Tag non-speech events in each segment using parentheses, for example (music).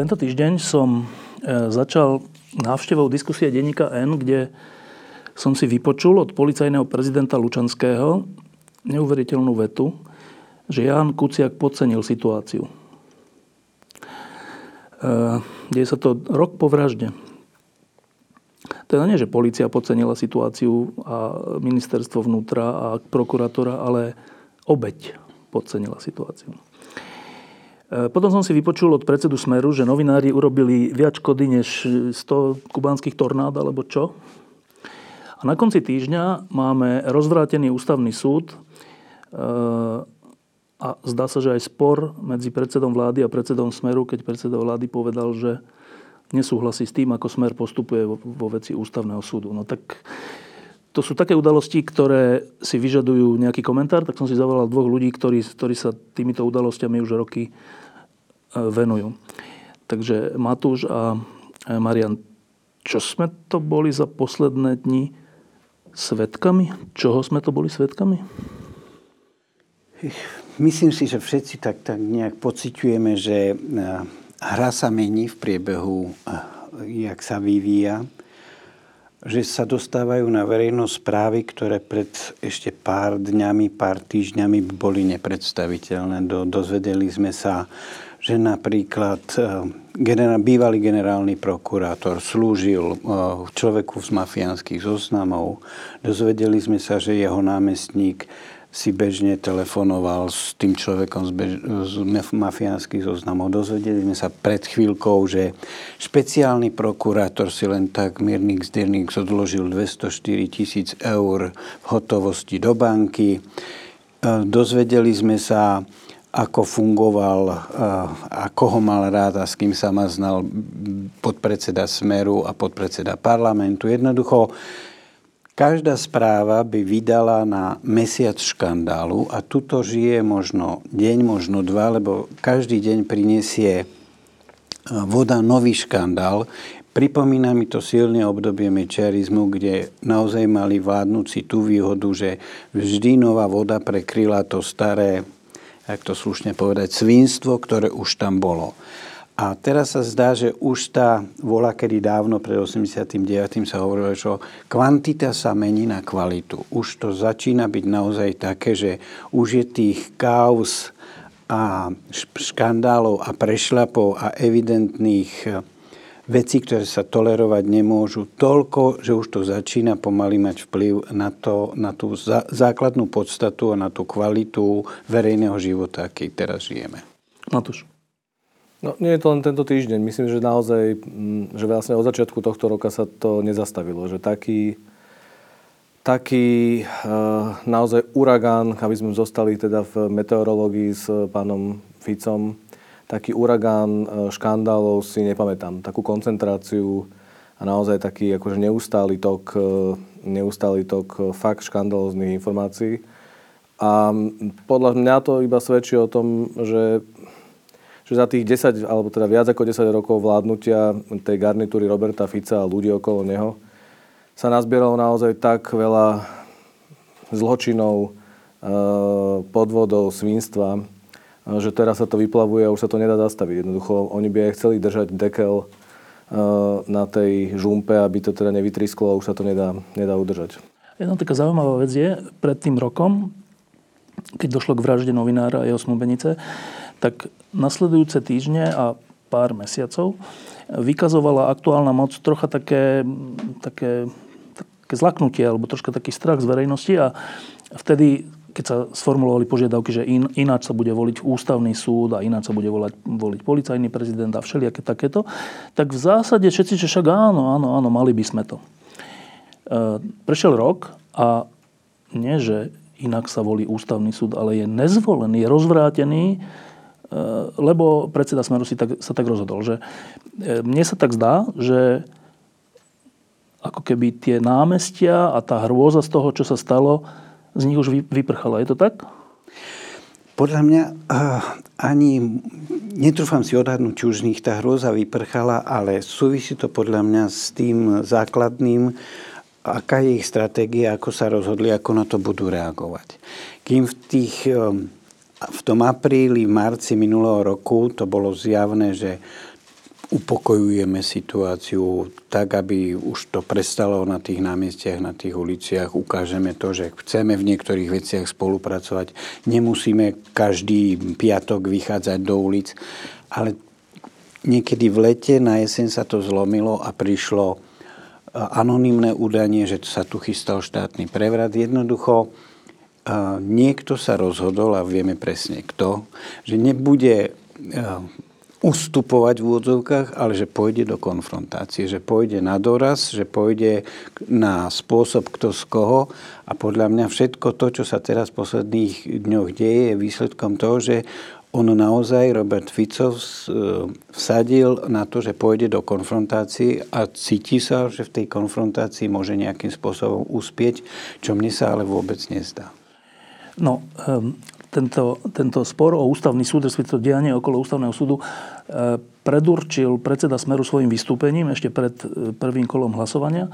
Tento týždeň som e, začal návštevou diskusie denníka N, kde som si vypočul od policajného prezidenta Lučanského neuveriteľnú vetu, že Jan Kuciak podcenil situáciu. E, deje sa to rok po vražde. Teda nie, že policia podcenila situáciu a ministerstvo vnútra a prokurátora, ale obeď podcenila situáciu. E, potom som si vypočul od predsedu Smeru, že novinári urobili viac škody než 100 kubánskych tornád alebo čo. A na konci týždňa máme rozvrátený ústavný súd e, a zdá sa, že aj spor medzi predsedom vlády a predsedom Smeru, keď predseda vlády povedal, že nesúhlasí s tým, ako Smer postupuje vo veci ústavného súdu. No tak to sú také udalosti, ktoré si vyžadujú nejaký komentár, tak som si zavolal dvoch ľudí, ktorí, ktorí sa týmito udalostiami už roky venujú. Takže Matúš a Marian, čo sme to boli za posledné dni svetkami? Čoho sme to boli svetkami? Myslím si, že všetci tak, tak nejak pociťujeme, že hra sa mení v priebehu, jak sa vyvíja že sa dostávajú na verejnosť správy, ktoré pred ešte pár dňami, pár týždňami boli nepredstaviteľné. Do, dozvedeli sme sa, že napríklad eh, generál, bývalý generálny prokurátor slúžil eh, človeku z mafiánskych zoznamov. Dozvedeli sme sa, že jeho námestník si bežne telefonoval s tým človekom z, bež, z mafiánskych zoznamov. Dozvedeli sme sa pred chvíľkou, že špeciálny prokurátor si len tak miernik zdiernik odložil 204 tisíc eur v hotovosti do banky. Eh, dozvedeli sme sa, ako fungoval, ako ho mal rád a s kým sa ma znal podpredseda Smeru a podpredseda parlamentu. Jednoducho, každá správa by vydala na mesiac škandálu a tuto žije možno deň, možno dva, lebo každý deň prinesie voda nový škandál. Pripomína mi to silné obdobie mečiarizmu, kde naozaj mali vládnuci tú výhodu, že vždy nová voda prekryla to staré ak to slušne povedať, svinstvo, ktoré už tam bolo. A teraz sa zdá, že už tá vola, kedy dávno pred 89. sa hovorilo, že kvantita sa mení na kvalitu. Už to začína byť naozaj také, že už je tých kaos a škandálov a prešľapov a evidentných veci, ktoré sa tolerovať nemôžu, toľko, že už to začína pomaly mať vplyv na, to, na tú zá, základnú podstatu a na tú kvalitu verejného života, aký teraz žijeme. Matúš. No, nie je to len tento týždeň. Myslím, že naozaj, mm, že vlastne od začiatku tohto roka sa to nezastavilo. Že taký, taký uh, naozaj uragán, aby sme zostali teda v meteorológii s pánom Ficom, taký uragán e, škandálov si nepamätám. Takú koncentráciu a naozaj taký akože neustály tok, e, neustály tok e, fakt škandálozných informácií. A podľa mňa to iba svedčí o tom, že, že za tých 10, alebo teda viac ako 10 rokov vládnutia tej garnitúry Roberta Fica a ľudí okolo neho sa nazbieralo naozaj tak veľa zločinov, podvodov, svinstva, že teraz sa to vyplavuje a už sa to nedá zastaviť. Jednoducho, oni by aj chceli držať dekel na tej žumpe, aby to teda nevytrisklo a už sa to nedá, nedá udržať. Jedna taká zaujímavá vec je, pred tým rokom, keď došlo k vražde novinára a jeho smúbenice, tak nasledujúce týždne a pár mesiacov vykazovala aktuálna moc trocha také, také, také zlaknutie alebo troška taký strach z verejnosti a vtedy keď sa sformulovali požiadavky, že in, ináč sa bude voliť ústavný súd a ináč sa bude volať, voliť policajný prezident a všelijaké takéto, tak v zásade všetci, že však áno, áno, áno, mali by sme to. E, prešiel rok a nie, že inak sa volí ústavný súd, ale je nezvolený, je rozvrátený, lebo predseda Smeru si tak, sa tak rozhodol. Že mne sa tak zdá, že ako keby tie námestia a tá hrôza z toho, čo sa stalo, z nich už vyprchala. Je to tak? Podľa mňa uh, ani, netrúfam si odhadnúť, či už z nich tá hrôza vyprchala, ale súvisí to podľa mňa s tým základným, aká je ich stratégia, ako sa rozhodli, ako na to budú reagovať. Kým v tých... Um, v tom apríli, marci minulého roku to bolo zjavné, že upokojujeme situáciu tak, aby už to prestalo na tých námestiach, na tých uliciach. Ukážeme to, že chceme v niektorých veciach spolupracovať. Nemusíme každý piatok vychádzať do ulic. Ale niekedy v lete, na jeseň sa to zlomilo a prišlo e, anonimné údanie, že sa tu chystal štátny prevrat. Jednoducho e, niekto sa rozhodol, a vieme presne kto, že nebude e, ustupovať v úvodzovkách, ale že pôjde do konfrontácie, že pôjde na doraz, že pôjde na spôsob kto z koho a podľa mňa všetko to, čo sa teraz v posledných dňoch deje, je výsledkom toho, že on naozaj, Robert Fico, e, vsadil na to, že pôjde do konfrontácie a cíti sa, že v tej konfrontácii môže nejakým spôsobom uspieť, čo mne sa ale vôbec nezdá. No, tento, tento spor o ústavný súd, respektíve dianie okolo ústavného súdu, e, predurčil predseda Smeru svojim vystúpením ešte pred e, prvým kolom hlasovania,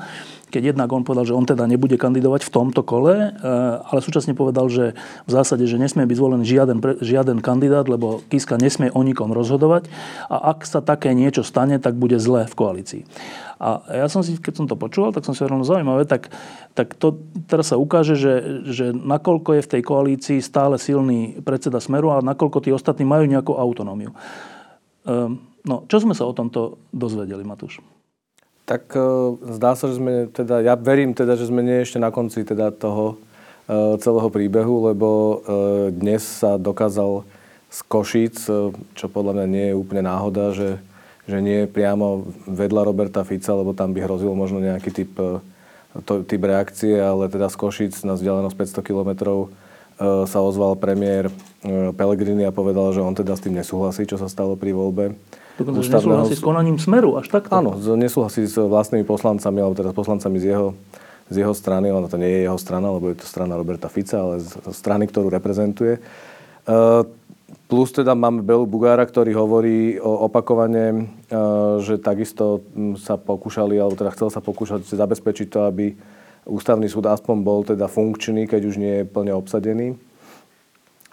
keď jednak on povedal, že on teda nebude kandidovať v tomto kole, e, ale súčasne povedal, že v zásade, že nesmie byť zvolený žiaden, žiaden kandidát, lebo Kiska nesmie o nikom rozhodovať a ak sa také niečo stane, tak bude zlé v koalícii. A ja som si, keď som to počúval, tak som si hovoril, no zaujímavé, tak, tak to teraz sa ukáže, že, že nakoľko je v tej koalícii stále silný predseda Smeru a nakoľko tí ostatní majú nejakú autonómiu. Um, no, čo sme sa o tomto dozvedeli, Matúš? Tak uh, zdá sa, že sme teda, ja verím teda, že sme nie ešte na konci teda toho uh, celého príbehu, lebo uh, dnes sa dokázal z Košíc, čo podľa mňa nie je úplne náhoda, že že nie priamo vedľa Roberta Fica, lebo tam by hrozil možno nejaký typ, e, to, typ reakcie, ale teda z Košic na vzdialenosť 500 kilometrov e, sa ozval premiér e, Pellegrini a povedal, že on teda s tým nesúhlasí, čo sa stalo pri voľbe. Dokonca, že nesúhlasí s konaním Smeru, až takto? Áno, nesúhlasí s vlastnými poslancami, alebo teda poslancami z jeho, z jeho strany. Ono to nie je jeho strana, lebo je to strana Roberta Fica, ale z strany, ktorú reprezentuje. Plus teda máme Belu Bugára, ktorý hovorí opakovane, e, že takisto sa pokúšali, alebo teda chcel sa pokúšať zabezpečiť to, aby ústavný súd aspoň bol teda funkčný, keď už nie je plne obsadený.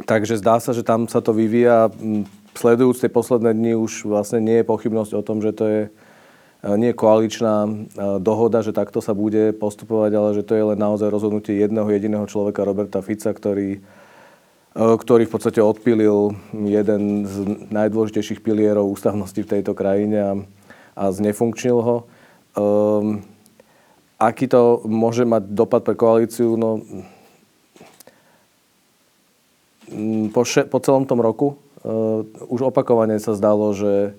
Takže zdá sa, že tam sa to vyvíja. Sledujúc tie posledné dni už vlastne nie je pochybnosť o tom, že to je e, nie koaličná e, dohoda, že takto sa bude postupovať, ale že to je len naozaj rozhodnutie jedného jediného človeka, Roberta Fica, ktorý E, ktorý v podstate odpilil jeden z najdôležitejších pilierov ústavnosti v tejto krajine a, a znefunkčnil ho. Um, aký to môže mať dopad pre koalíciu? No, po, še, po celom tom roku už opakovane sa zdalo, že,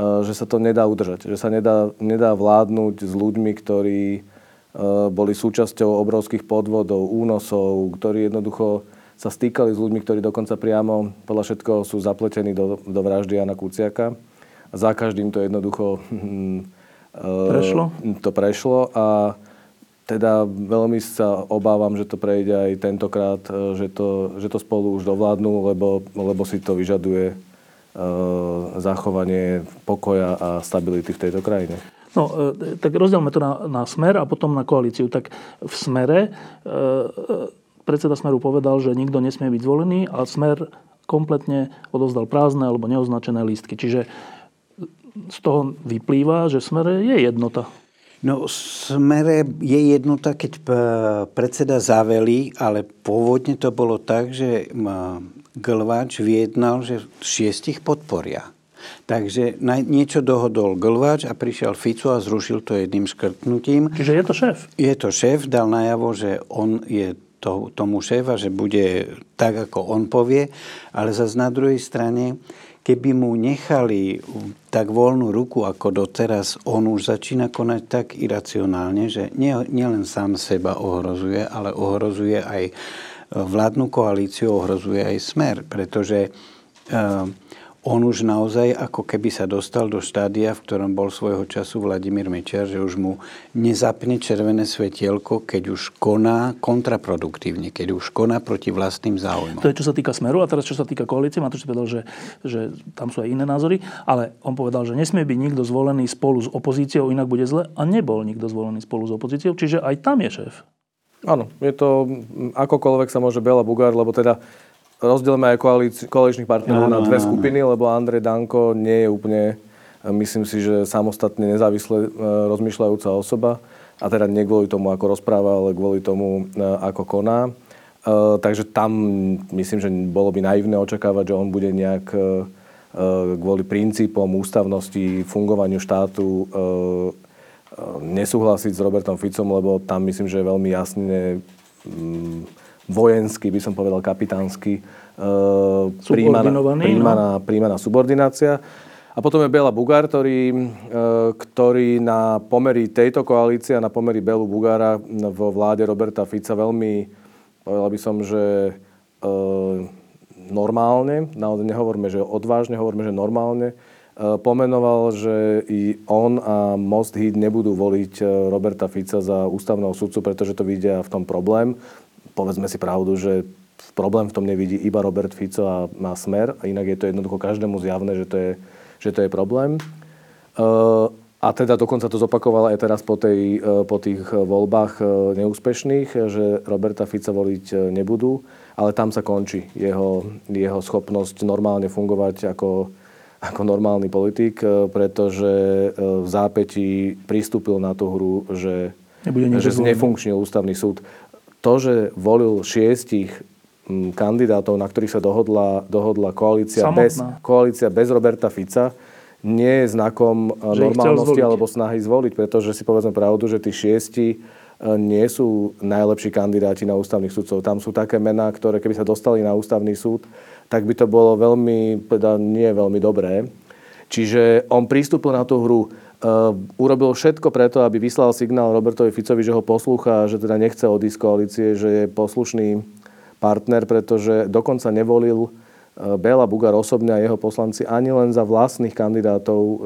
uh, že sa to nedá udržať. Že sa nedá, nedá vládnuť s ľuďmi, ktorí uh, boli súčasťou obrovských podvodov, únosov, ktorí jednoducho sa stýkali s ľuďmi, ktorí dokonca priamo podľa všetkoho sú zapletení do, do vraždy Jana Kuciaka. A za každým to jednoducho hm, prešlo? to prešlo a teda veľmi sa obávam, že to prejde aj tentokrát, e, že to, že to spolu už dovládnu, lebo, lebo si to vyžaduje uh, zachovanie pokoja a stability v tejto krajine. No, tak rozdielme to na, na smer a potom na koalíciu. Tak v smere uh, predseda Smeru povedal, že nikto nesmie byť zvolený a Smer kompletne odozdal prázdne alebo neoznačené lístky. Čiže z toho vyplýva, že Smere je jednota. No, smere je jednota, keď predseda zavelí, ale pôvodne to bolo tak, že Glváč vyjednal, že šiestich podporia. Takže niečo dohodol Glváč a prišiel Fico a zrušil to jedným škrtnutím. Čiže je to šéf? Je to šéf, dal najavo, že on je to, tomu šéfa, že bude tak, ako on povie, ale zase na druhej strane, keby mu nechali tak voľnú ruku, ako doteraz, on už začína konať tak iracionálne, že nielen sám seba ohrozuje, ale ohrozuje aj vládnu koalíciu, ohrozuje aj smer, pretože on už naozaj ako keby sa dostal do štádia, v ktorom bol svojho času Vladimír Mečiar, že už mu nezapne červené svetielko, keď už koná kontraproduktívne, keď už koná proti vlastným záujmom. To je, čo sa týka Smeru. A teraz, čo sa týka koalície, Matúš povedal, že, že tam sú aj iné názory, ale on povedal, že nesmie byť nikto zvolený spolu s opozíciou, inak bude zle. A nebol nikto zvolený spolu s opozíciou, čiže aj tam je šéf. Áno, je to akokoľvek sa môže Bela Bugár, lebo teda rozdielme aj koalíci- koaličných partnerov na dve skupiny, lebo Andrej Danko nie je úplne, myslím si, že samostatne nezávisle e, rozmýšľajúca osoba. A teda nie kvôli tomu, ako rozpráva, ale kvôli tomu, e, ako koná. E, takže tam myslím, že bolo by naivné očakávať, že on bude nejak kvôli princípom ústavnosti, fungovaniu štátu nesúhlasiť s Robertom Ficom, lebo tam myslím, že je veľmi jasne vojenský, by som povedal kapitánsky, e, príjmaná, príjmaná subordinácia. A potom je Bela Bugár, ktorý, e, ktorý na pomery tejto koalície a na pomery Belu Bugára vo vláde Roberta Fica veľmi, povedal by som, že e, normálne, naozaj nehovorme, že odvážne, hovorme, že normálne, pomenoval, že i on a Most Hit nebudú voliť Roberta Fica za ústavného sudcu, pretože to vidia v tom problém povedzme si pravdu, že problém v tom nevidí iba Robert Fico a má smer, a inak je to jednoducho každému zjavné, že to je, že to je problém. Uh, a teda dokonca to zopakovala aj teraz po, tej, e, po tých voľbách e, neúspešných, že Roberta Fica voliť nebudú, ale tam sa končí jeho, jeho schopnosť normálne fungovať ako, ako normálny politik, pretože v zápätí pristúpil na tú hru, že, že znefunkčnil ústavný súd to, že volil šiestich mm, kandidátov, na ktorých sa dohodla, dohodla koalícia, bez, koalícia bez Roberta Fica, nie je znakom e, že normálnosti alebo snahy zvoliť, pretože si povedzme pravdu, že tí šiesti e, nie sú najlepší kandidáti na ústavných sudcov. Tam sú také mená, ktoré keby sa dostali na ústavný súd, tak by to bolo veľmi, teda nie veľmi dobré. Čiže on pristúpil na tú hru urobil všetko preto, aby vyslal signál Robertovi Ficovi, že ho poslúcha, že teda nechce odísť z koalície, že je poslušný partner, pretože dokonca nevolil uh, Bela Bugar osobne a jeho poslanci ani len za vlastných kandidátov uh,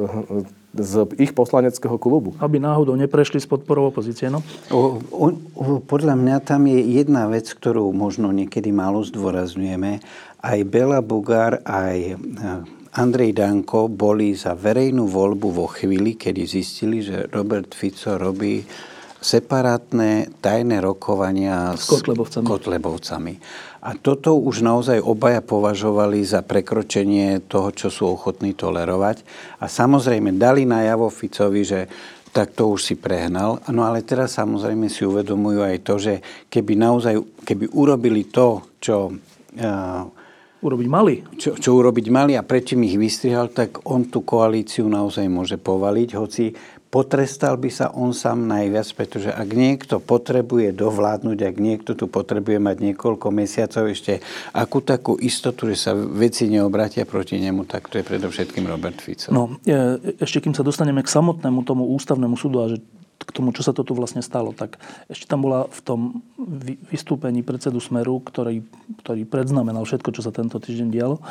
z ich poslaneckého klubu. Aby náhodou neprešli s podporou opozície, no? O, o, o, podľa mňa tam je jedna vec, ktorú možno niekedy málo zdôrazňujeme. Aj Bela Bugár, aj Andrej Danko boli za verejnú voľbu vo chvíli, kedy zistili, že Robert Fico robí separátne tajné rokovania s Kotlebovcami. Kotlebovcami. A toto už naozaj obaja považovali za prekročenie toho, čo sú ochotní tolerovať. A samozrejme dali najavo Ficovi, že tak to už si prehnal. No ale teraz samozrejme si uvedomujú aj to, že keby naozaj, keby urobili to, čo uh, urobiť mali. Čo, čo urobiť mali a predtým ich vystrihal, tak on tú koalíciu naozaj môže povaliť, hoci potrestal by sa on sám najviac, pretože ak niekto potrebuje dovládnuť, ak niekto tu potrebuje mať niekoľko mesiacov ešte akú takú istotu, že sa veci neobratia proti nemu, tak to je predovšetkým Robert Fico. No, ešte kým sa dostaneme k samotnému tomu ústavnému súdu a že k tomu, čo sa to tu vlastne stalo, tak ešte tam bola v tom vystúpení predsedu Smeru, ktorý, ktorý predznamenal všetko, čo sa tento týždeň dialo, e,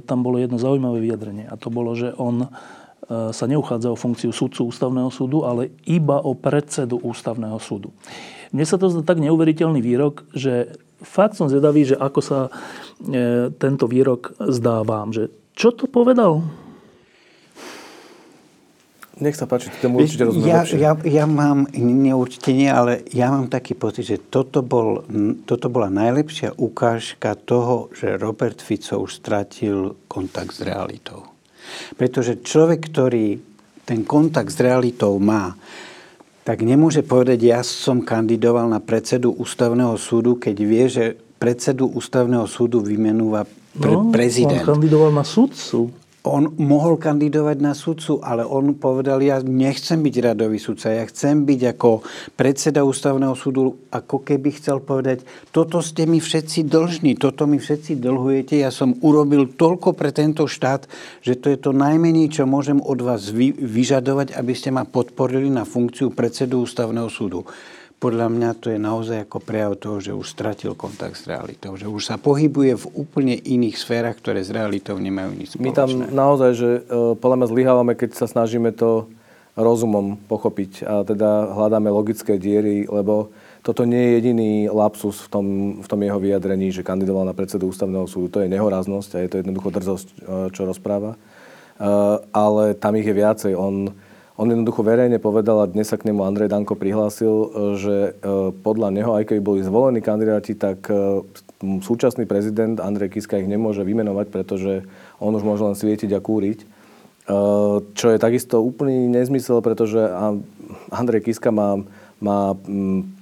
tam bolo jedno zaujímavé vyjadrenie. A to bolo, že on e, sa neuchádza o funkciu súdcu ústavného súdu, ale iba o predsedu ústavného súdu. Mne sa to zdá tak neuveriteľný výrok, že fakt som zvedavý, že ako sa e, tento výrok zdá vám. Že čo to povedal? Nech sa páči, tomu určite rozumiem ja, ja, ja mám, neurčite nie, ale ja mám taký pocit, že toto, bol, toto bola najlepšia ukážka toho, že Robert Fico už stratil kontakt s realitou. Pretože človek, ktorý ten kontakt s realitou má, tak nemôže povedať, ja som kandidoval na predsedu ústavného súdu, keď vie, že predsedu ústavného súdu vymenúva pre, no, prezident. On kandidoval na súdcu on mohol kandidovať na sudcu, ale on povedal, ja nechcem byť radový sudca, ja chcem byť ako predseda ústavného súdu, ako keby chcel povedať, toto ste mi všetci dlžní, toto mi všetci dlhujete, ja som urobil toľko pre tento štát, že to je to najmenej, čo môžem od vás vy, vyžadovať, aby ste ma podporili na funkciu predsedu ústavného súdu. Podľa mňa to je naozaj ako prejav toho, že už stratil kontakt s realitou. Že už sa pohybuje v úplne iných sférach, ktoré s realitou nemajú nič spoločné. My tam naozaj, že e, podľa mňa zlyhávame, keď sa snažíme to rozumom pochopiť a teda hľadáme logické diery, lebo toto nie je jediný lapsus v tom, v tom jeho vyjadrení, že kandidoval na predsedu ústavného súdu. To je nehoraznosť a je to jednoducho drzosť, e, čo rozpráva. E, ale tam ich je viacej. On, on jednoducho verejne povedal, a dnes sa k nemu Andrej Danko prihlásil, e, že podľa neho, aj keby boli zvolení kandidáti, tak súčasný prezident Andrej Kiska ich nemôže vymenovať, pretože on už môže len svietiť a kúriť. Čo je takisto úplný nezmysel, pretože Andrej Kiska má má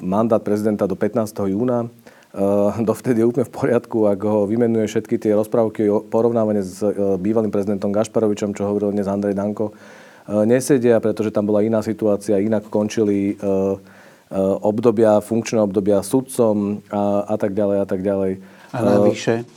mandát prezidenta do 15. júna. Dovtedy je úplne v poriadku, ak ho vymenuje všetky tie rozprávky o porovnávanie s bývalým prezidentom Gašparovičom, čo hovoril dnes Andrej Danko, nesedia, pretože tam bola iná situácia, inak končili obdobia, funkčné obdobia sudcom a, a tak ďalej a tak ďalej. A navyše,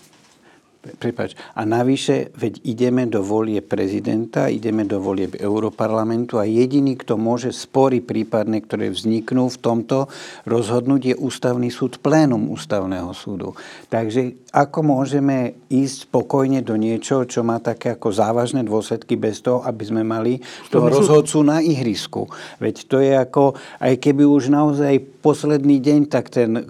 Prepač. A navyše, veď ideme do volie prezidenta, ideme do volie Európarlamentu a jediný, kto môže spory prípadne, ktoré vzniknú v tomto rozhodnúť, je ústavný súd, plénum ústavného súdu. Takže ako môžeme ísť spokojne do niečo, čo má také ako závažné dôsledky bez toho, aby sme mali toho rozhodcu na ihrisku. Veď to je ako, aj keby už naozaj posledný deň, tak ten e,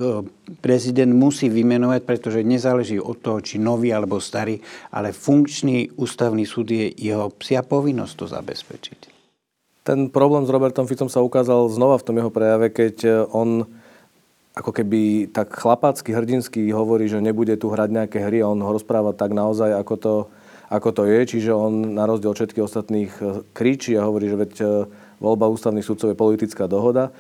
prezident musí vymenovať, pretože nezáleží od toho, či nový alebo starý, ale funkčný ústavný súd je jeho psia povinnosť to zabezpečiť. Ten problém s Robertom Ficom sa ukázal znova v tom jeho prejave, keď e, on ako keby tak chlapácky, hrdinsky hovorí, že nebude tu hrať nejaké hry a on ho rozpráva tak naozaj, ako to, ako to je. Čiže on na rozdiel od všetkých ostatných e, kričí a hovorí, že veď voľba ústavných sudcov je politická dohoda.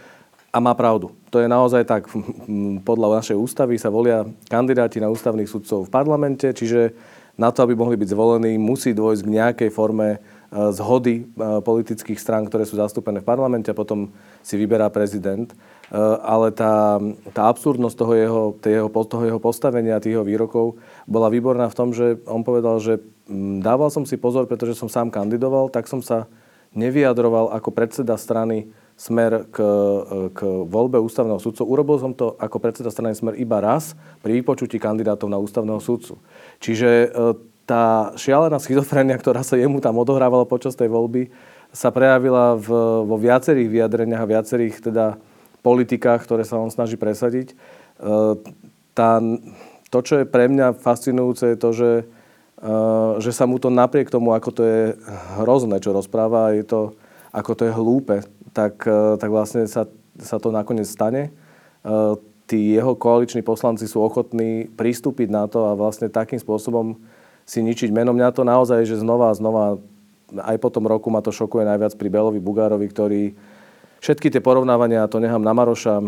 A má pravdu. To je naozaj tak. (laughs) Podľa našej ústavy sa volia kandidáti na ústavných sudcov v parlamente, čiže na to, aby mohli byť zvolení, musí dôjsť k nejakej forme e, zhody e, politických strán, ktoré sú zastúpené v parlamente a potom si vyberá prezident. E, ale tá, tá absurdnosť toho jeho, toho, toho jeho postavenia, tých jeho výrokov bola výborná v tom, že on povedal, že dával som si pozor, pretože som sám kandidoval, tak som sa nevyjadroval ako predseda strany smer k, k voľbe ústavného sudcu. Urobil som to ako predseda strany smer iba raz pri vypočutí kandidátov na ústavného sudcu. Čiže e, tá šialená schizofrenia, ktorá sa jemu tam odohrávala počas tej voľby, sa prejavila v, vo viacerých vyjadreniach a viacerých teda politikách, ktoré sa on snaží presadiť. E, tá, to, čo je pre mňa fascinujúce, je to, že, e, že sa mu to napriek tomu, ako to je hrozné, čo rozpráva, je to, ako to je hlúpe, tak, e, tak vlastne sa, sa to nakoniec stane. E, tí jeho koaliční poslanci sú ochotní pristúpiť na to a vlastne takým spôsobom si ničiť meno. Mňa to naozaj, že znova a znova, aj po tom roku ma to šokuje najviac pri Belovi Bugárovi, ktorý všetky tie porovnávania, to nechám na Maroša,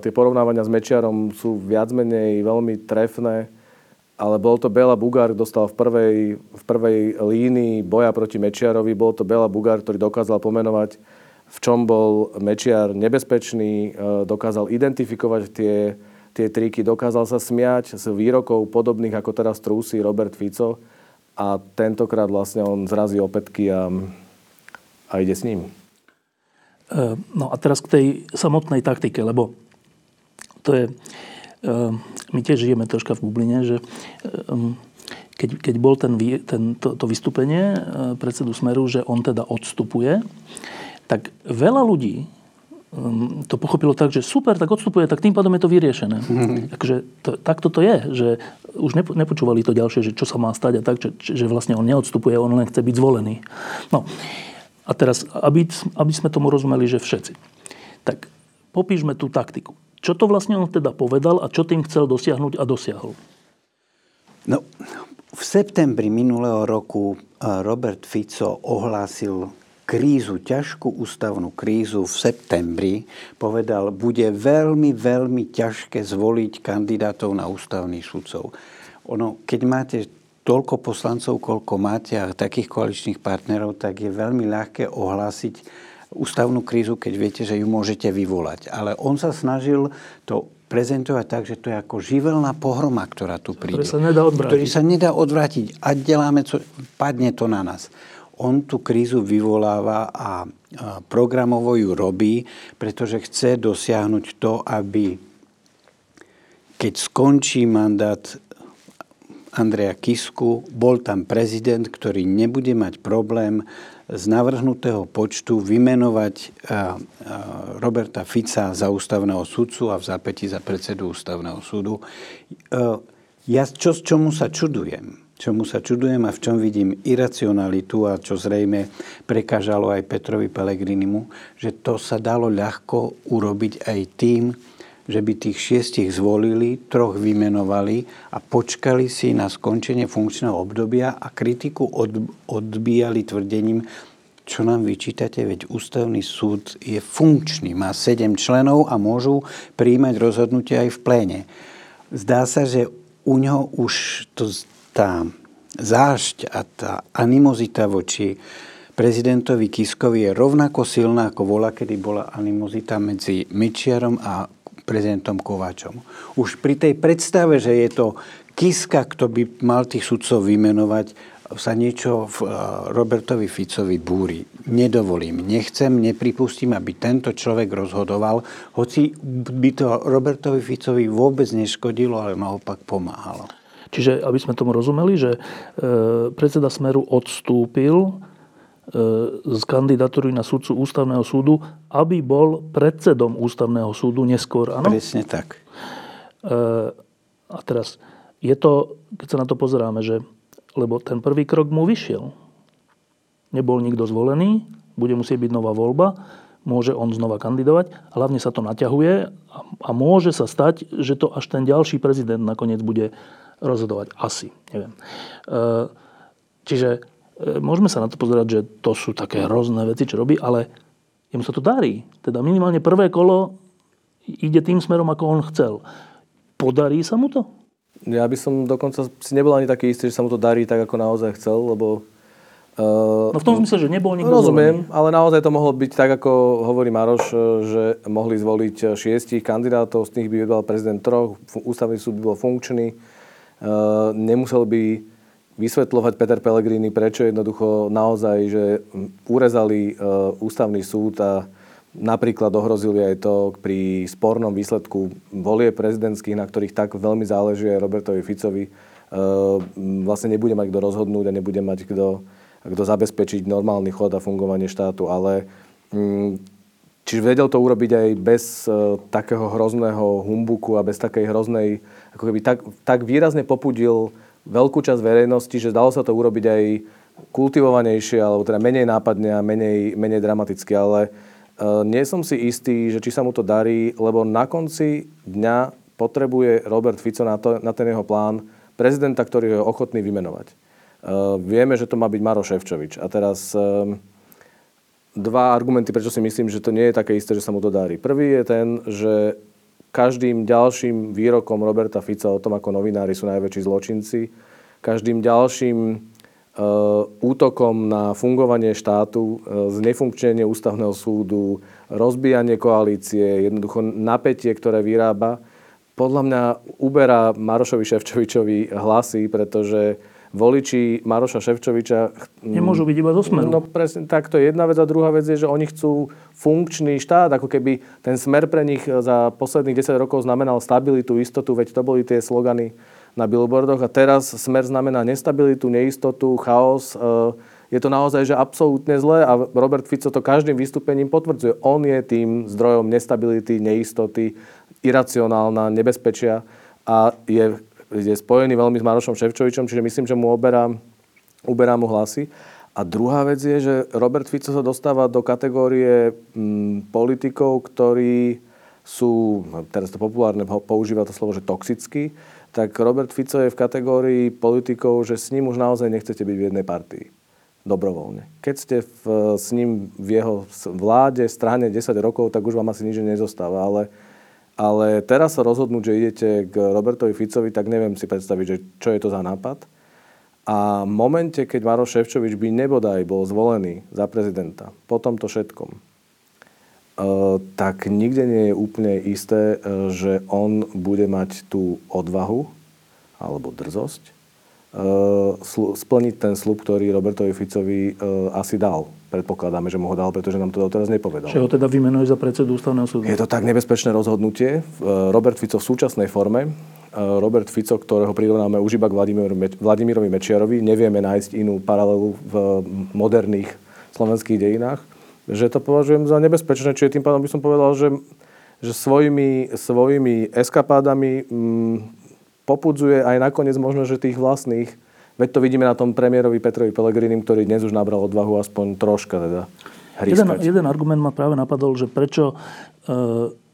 tie porovnávania s Mečiarom sú viac menej veľmi trefné, ale bol to Bela Bugár, dostal v prvej, v prvej línii boja proti Mečiarovi, bol to Bela Bugár, ktorý dokázal pomenovať v čom bol Mečiar nebezpečný, e, dokázal identifikovať tie, tie triky, dokázal sa smiať z výrokov podobných ako teraz trúsi Robert Fico a tentokrát vlastne on zrazí opätky a, a ide s ním. E, no a teraz k tej samotnej taktike, lebo to je, e, my tiež žijeme troška v bubline, že keď, keď bol ten, ten, to, to vystúpenie predsedu Smeru, že on teda odstupuje, tak veľa ľudí um, to pochopilo tak, že super, tak odstupuje, tak tým pádom je to vyriešené. Mm. Takže to, takto to je, že už nepo, nepočúvali to ďalšie, že čo sa má stať a tak, že, že vlastne on neodstupuje, on len chce byť zvolený. No a teraz, aby, aby sme tomu rozumeli, že všetci, tak popíšme tú taktiku. Čo to vlastne on teda povedal a čo tým chcel dosiahnuť a dosiahol? No, v septembri minulého roku Robert Fico ohlásil krízu, ťažkú ústavnú krízu v septembri, povedal, bude veľmi, veľmi ťažké zvoliť kandidátov na ústavných sudcov. Ono, keď máte toľko poslancov, koľko máte a takých koaličných partnerov, tak je veľmi ľahké ohlásiť ústavnú krízu, keď viete, že ju môžete vyvolať. Ale on sa snažil to prezentovať tak, že to je ako živelná pohroma, ktorá tu príde. Ktorý sa nedá odvrátiť. Ktorý sa nedá odvrátiť. A deláme, co, padne to na nás on tú krízu vyvoláva a programovo ju robí, pretože chce dosiahnuť to, aby keď skončí mandát Andreja Kisku, bol tam prezident, ktorý nebude mať problém z navrhnutého počtu vymenovať Roberta Fica za ústavného sudcu a v zápäti za predsedu ústavného súdu. Ja čo, čomu sa čudujem? Čomu sa čudujem a v čom vidím iracionalitu a čo zrejme prekážalo aj Petrovi Pelegrinimu, že to sa dalo ľahko urobiť aj tým, že by tých šiestich zvolili, troch vymenovali a počkali si na skončenie funkčného obdobia a kritiku od, odbíjali tvrdením, čo nám vyčítate, veď ústavný súd je funkčný, má sedem členov a môžu príjmať rozhodnutia aj v pléne. Zdá sa, že u ňoho už to, tá zášť a tá animozita voči prezidentovi Kiskovi je rovnako silná, ako bola, kedy bola animozita medzi Mečiarom a prezidentom Kováčom. Už pri tej predstave, že je to Kiska, kto by mal tých sudcov vymenovať, sa niečo v eh, Robertovi Ficovi búri. Nedovolím, nechcem, nepripustím, aby tento človek rozhodoval, hoci by to Robertovi Ficovi vôbec neškodilo, ale naopak pomáhalo. Čiže, aby sme tomu rozumeli, že eh, predseda Smeru odstúpil E, z kandidatúry na sudcu ústavného súdu, aby bol predsedom ústavného súdu neskôr. Áno? Presne tak. E, a teraz, je to, keď sa na to pozeráme, že lebo ten prvý krok mu vyšiel. Nebol nikto zvolený, bude musieť byť nová voľba, môže on znova kandidovať, hlavne sa to naťahuje a, a môže sa stať, že to až ten ďalší prezident nakoniec bude rozhodovať. Asi, neviem. E, čiže E, môžeme sa na to pozerať, že to sú také hrozné veci, čo robí, ale jemu sa to darí. Teda minimálne prvé kolo ide tým smerom, ako on chcel. Podarí sa mu to? Ja by som dokonca si nebol ani taký istý, že sa mu to darí tak, ako naozaj chcel, lebo... Uh, no v tom zmysle, že nebol nikto Rozumiem, zvolený. ale naozaj to mohlo byť tak, ako hovorí Maroš, že mohli zvoliť šiestich kandidátov, z nich by vybral prezident troch, ústavný súd by bol funkčný, nemusel by vysvetľovať Peter Pellegrini, prečo jednoducho naozaj, že urezali e, ústavný súd a napríklad ohrozili aj to pri spornom výsledku volie prezidentských, na ktorých tak veľmi záleží aj Robertovi Ficovi, e, vlastne nebude mať kto rozhodnúť a nebude mať kto, kto zabezpečiť normálny chod a fungovanie štátu. Ale čiže vedel to urobiť aj bez takého hrozného humbuku a bez takej hroznej, ako keby tak, tak výrazne popudil veľkú časť verejnosti, že dalo sa to urobiť aj kultivovanejšie, alebo teda menej nápadne a menej, menej dramaticky, ale uh, nie som si istý, že či sa mu to darí, lebo na konci dňa potrebuje Robert Fico na, to, na ten jeho plán prezidenta, ktorý je ochotný vymenovať. Uh, vieme, že to má byť Maro Ševčovič. A teraz uh, dva argumenty, prečo si myslím, že to nie je také isté, že sa mu to darí. Prvý je ten, že každým ďalším výrokom Roberta Fica o tom, ako novinári sú najväčší zločinci, každým ďalším e, útokom na fungovanie štátu, e, znefunkčenie ústavného súdu, rozbijanie koalície, jednoducho napätie, ktoré vyrába, podľa mňa uberá Marošovi Ševčovičovi hlasy, pretože voliči Maroša Ševčoviča... Nemôžu byť iba zo smeru. No presne, tak to je jedna vec. A druhá vec je, že oni chcú funkčný štát, ako keby ten smer pre nich za posledných 10 rokov znamenal stabilitu, istotu, veď to boli tie slogany na billboardoch. A teraz smer znamená nestabilitu, neistotu, chaos. E, je to naozaj že absolútne zlé a Robert Fico to každým vystúpením potvrdzuje. On je tým zdrojom nestability, neistoty, iracionálna, nebezpečia a je je spojený veľmi s Marošom Ševčovičom, čiže myslím, že mu oberá, uberá mu hlasy. A druhá vec je, že Robert Fico sa dostáva do kategórie m, mm, politikov, ktorí sú, no, teraz to populárne používa to slovo, že toxický, tak Robert Fico je v kategórii politikov, že s ním už naozaj nechcete byť v jednej partii dobrovoľne. Keď ste v, s ním v jeho vláde, strane 10 rokov, tak už vám asi nič nezostáva, ale ale teraz sa rozhodnúť, že idete k Robertovi Ficovi, tak neviem si predstaviť, že čo je to za nápad. A v momente, keď Maroš Ševčovič by nebodaj bol zvolený za prezidenta po tomto všetkom, e, tak nikde nie je úplne isté, e, že on bude mať tú odvahu alebo drzosť splniť ten slub, ktorý Robertovi Ficovi asi dal. Predpokladáme, že mu ho dal, pretože nám to doteraz nepovedal. Že ho teda vymenuje za predsedu ústavného súdu. Je to tak nebezpečné rozhodnutie. Robert Fico v súčasnej forme, Robert Fico, ktorého prirovnáme už iba k Vladimirovi Mečiarovi, nevieme nájsť inú paralelu v moderných slovenských dejinách, že to považujem za nebezpečné. Čiže tým pádom by som povedal, že, že svojimi, svojimi eskapádami mm, popudzuje aj nakoniec možno, že tých vlastných Veď to vidíme na tom premiérovi Petrovi Pelegrinim, ktorý dnes už nabral odvahu aspoň troška teda jeden, jeden argument ma práve napadol, že prečo e,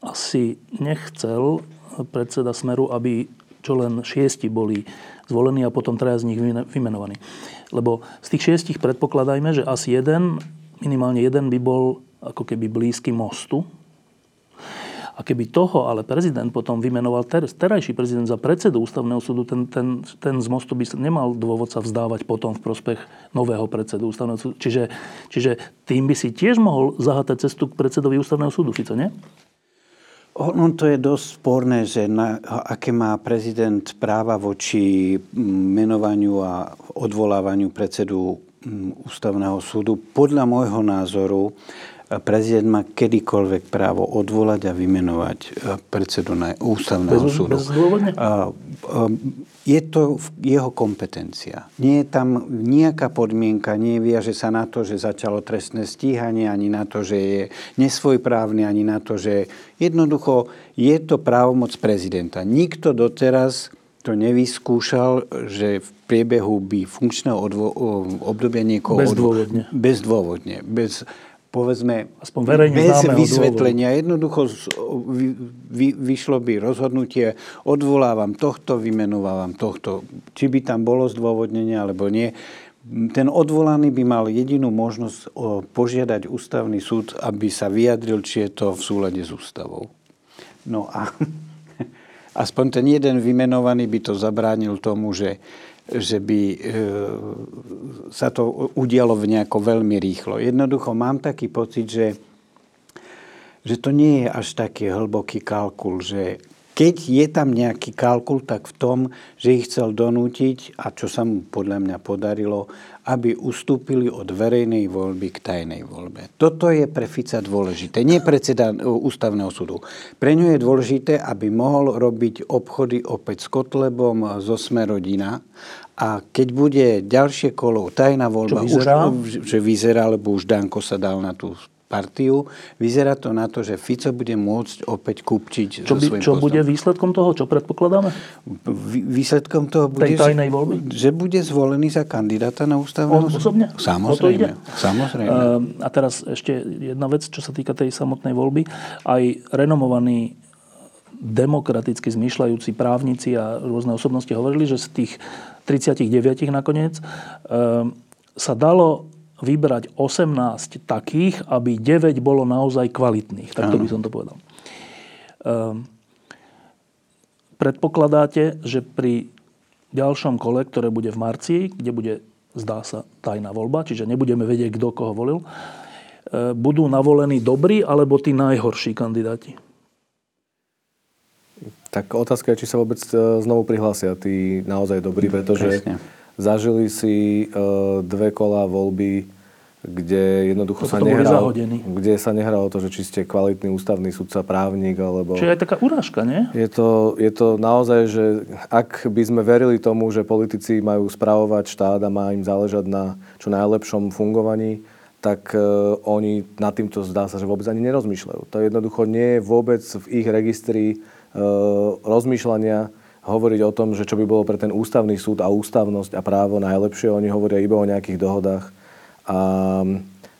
asi nechcel predseda Smeru, aby čo len šiesti boli zvolení a potom traja z nich vymenovaní. Lebo z tých šiestich predpokladajme, že asi jeden, minimálne jeden by bol ako keby blízky mostu, a keby toho ale prezident potom vymenoval ter, terajší prezident za predsedu ústavného súdu, ten, ten, ten z mostu by nemal dôvod sa vzdávať potom v prospech nového predsedu ústavného súdu. Čiže, čiže tým by si tiež mohol zahatať cestu k predsedovi ústavného súdu, Fico, nie? Ono to je dosť sporné, že na, aké má prezident práva voči menovaniu a odvolávaniu predsedu ústavného súdu. Podľa môjho názoru prezident má kedykoľvek právo odvolať a vymenovať e, predsedu na ústavného bez, súdu. Bezdôvodne? Je to jeho kompetencia. Nie je tam nejaká podmienka, nie viaže sa na to, že začalo trestné stíhanie, ani na to, že je nesvojprávny, ani na to, že jednoducho je to právomoc prezidenta. Nikto doteraz to nevyskúšal, že v priebehu by funkčného odvo- obdobia niekoho... Bezdôvodne. Odvo- bezdôvodne. Bez, povedzme, Aspoň verejne bez vysvetlenia. Dôvodu. Jednoducho vy, vy, vyšlo by rozhodnutie, odvolávam tohto, vymenovávam tohto. Či by tam bolo zdôvodnenie, alebo nie. Ten odvolaný by mal jedinú možnosť požiadať ústavný súd, aby sa vyjadril, či je to v súlade s ústavou. No a (laughs) aspoň ten jeden vymenovaný by to zabránil tomu, že že by e, sa to udialo v nejako veľmi rýchlo. Jednoducho mám taký pocit, že, že to nie je až taký hlboký kalkul, že keď je tam nejaký kalkul, tak v tom, že ich chcel donútiť, a čo sa mu podľa mňa podarilo, aby ustúpili od verejnej voľby k tajnej voľbe. Toto je pre Fica dôležité. Nie predseda e, ústavného súdu. Pre ňu je dôležité, aby mohol robiť obchody opäť s Kotlebom, zo Smerodina. A keď bude ďalšie kolo tajná voľba, čo vyzerá? Už, že vyzerá, lebo už Danko sa dal na tú partiu. Vyzerá to na to, že Fico bude môcť opäť kupčiť čo, by, čo bude výsledkom toho? Čo predpokladáme? Výsledkom toho bude, Tej tajnej voľby? že bude zvolený za kandidáta na ústavného On osobne? Samozrejme. samozrejme. Uh, a teraz ešte jedna vec, čo sa týka tej samotnej voľby. Aj renomovaní demokraticky zmyšľajúci právnici a rôzne osobnosti hovorili, že z tých 39 nakoniec uh, sa dalo vybrať 18 takých, aby 9 bolo naozaj kvalitných. Takto by som to povedal. Ehm, predpokladáte, že pri ďalšom kole, ktoré bude v marci, kde bude, zdá sa, tajná voľba, čiže nebudeme vedieť, kto koho volil, ehm, budú navolení dobrí alebo tí najhorší kandidáti? Tak otázka je, či sa vôbec e, znovu prihlásia tí naozaj dobrí, pretože... Presne Zažili si uh, dve kola voľby, kde jednoducho to sa nehralo, kde sa nehralo to, že či ste kvalitný ústavný sudca, právnik, alebo... Čiže aj taká urážka, nie? Je to, je to naozaj, že ak by sme verili tomu, že politici majú spravovať štát a má im záležať na čo najlepšom fungovaní, tak uh, oni nad týmto zdá sa, že vôbec ani nerozmýšľajú. To jednoducho nie je vôbec v ich registri uh, rozmýšľania, hovoriť o tom, že čo by bolo pre ten ústavný súd a ústavnosť a právo najlepšie. Oni hovoria iba o nejakých dohodách a,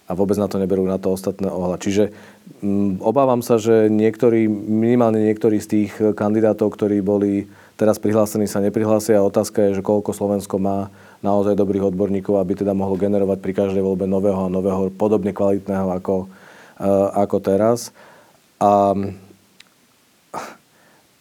a vôbec na to neberú na to ostatné ohľad. Čiže m, mm, obávam sa, že niektorí, minimálne niektorí z tých kandidátov, ktorí boli teraz prihlásení, sa neprihlásia. A otázka je, že koľko Slovensko má naozaj dobrých odborníkov, aby teda mohlo generovať pri každej voľbe nového a nového, podobne kvalitného ako, uh, ako teraz. A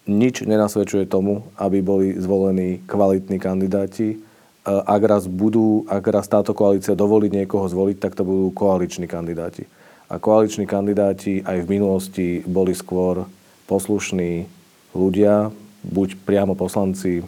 nič nenasvedčuje tomu, aby boli zvolení kvalitní kandidáti. E, ak raz, budú, ak raz táto koalícia dovolí niekoho zvoliť, tak to budú koaliční kandidáti. A koaliční kandidáti aj v minulosti boli skôr poslušní ľudia, buď priamo poslanci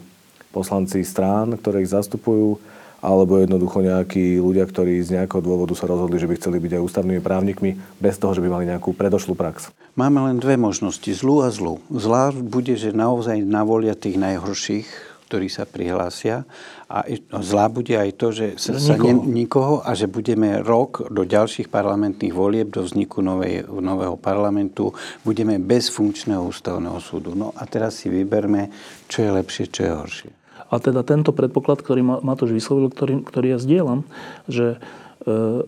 poslanci strán, ktoré ich zastupujú, alebo jednoducho nejakí ľudia, ktorí z nejakého dôvodu sa rozhodli, že by chceli byť aj ústavnými právnikmi, bez toho, že by mali nejakú predošlú prax. Máme len dve možnosti, zlú a zlú. Zlá bude, že naozaj navolia tých najhorších, ktorí sa prihlásia. A zlá bude aj to, že sa, nikoho. sa ne, nikoho a že budeme rok do ďalších parlamentných volieb, do vzniku novej, nového parlamentu, budeme bez funkčného ústavného súdu. No a teraz si vyberme, čo je lepšie, čo je horšie. A teda tento predpoklad, ktorý Matoš vyslovil, ktorý, ktorý ja zdieľam, že e,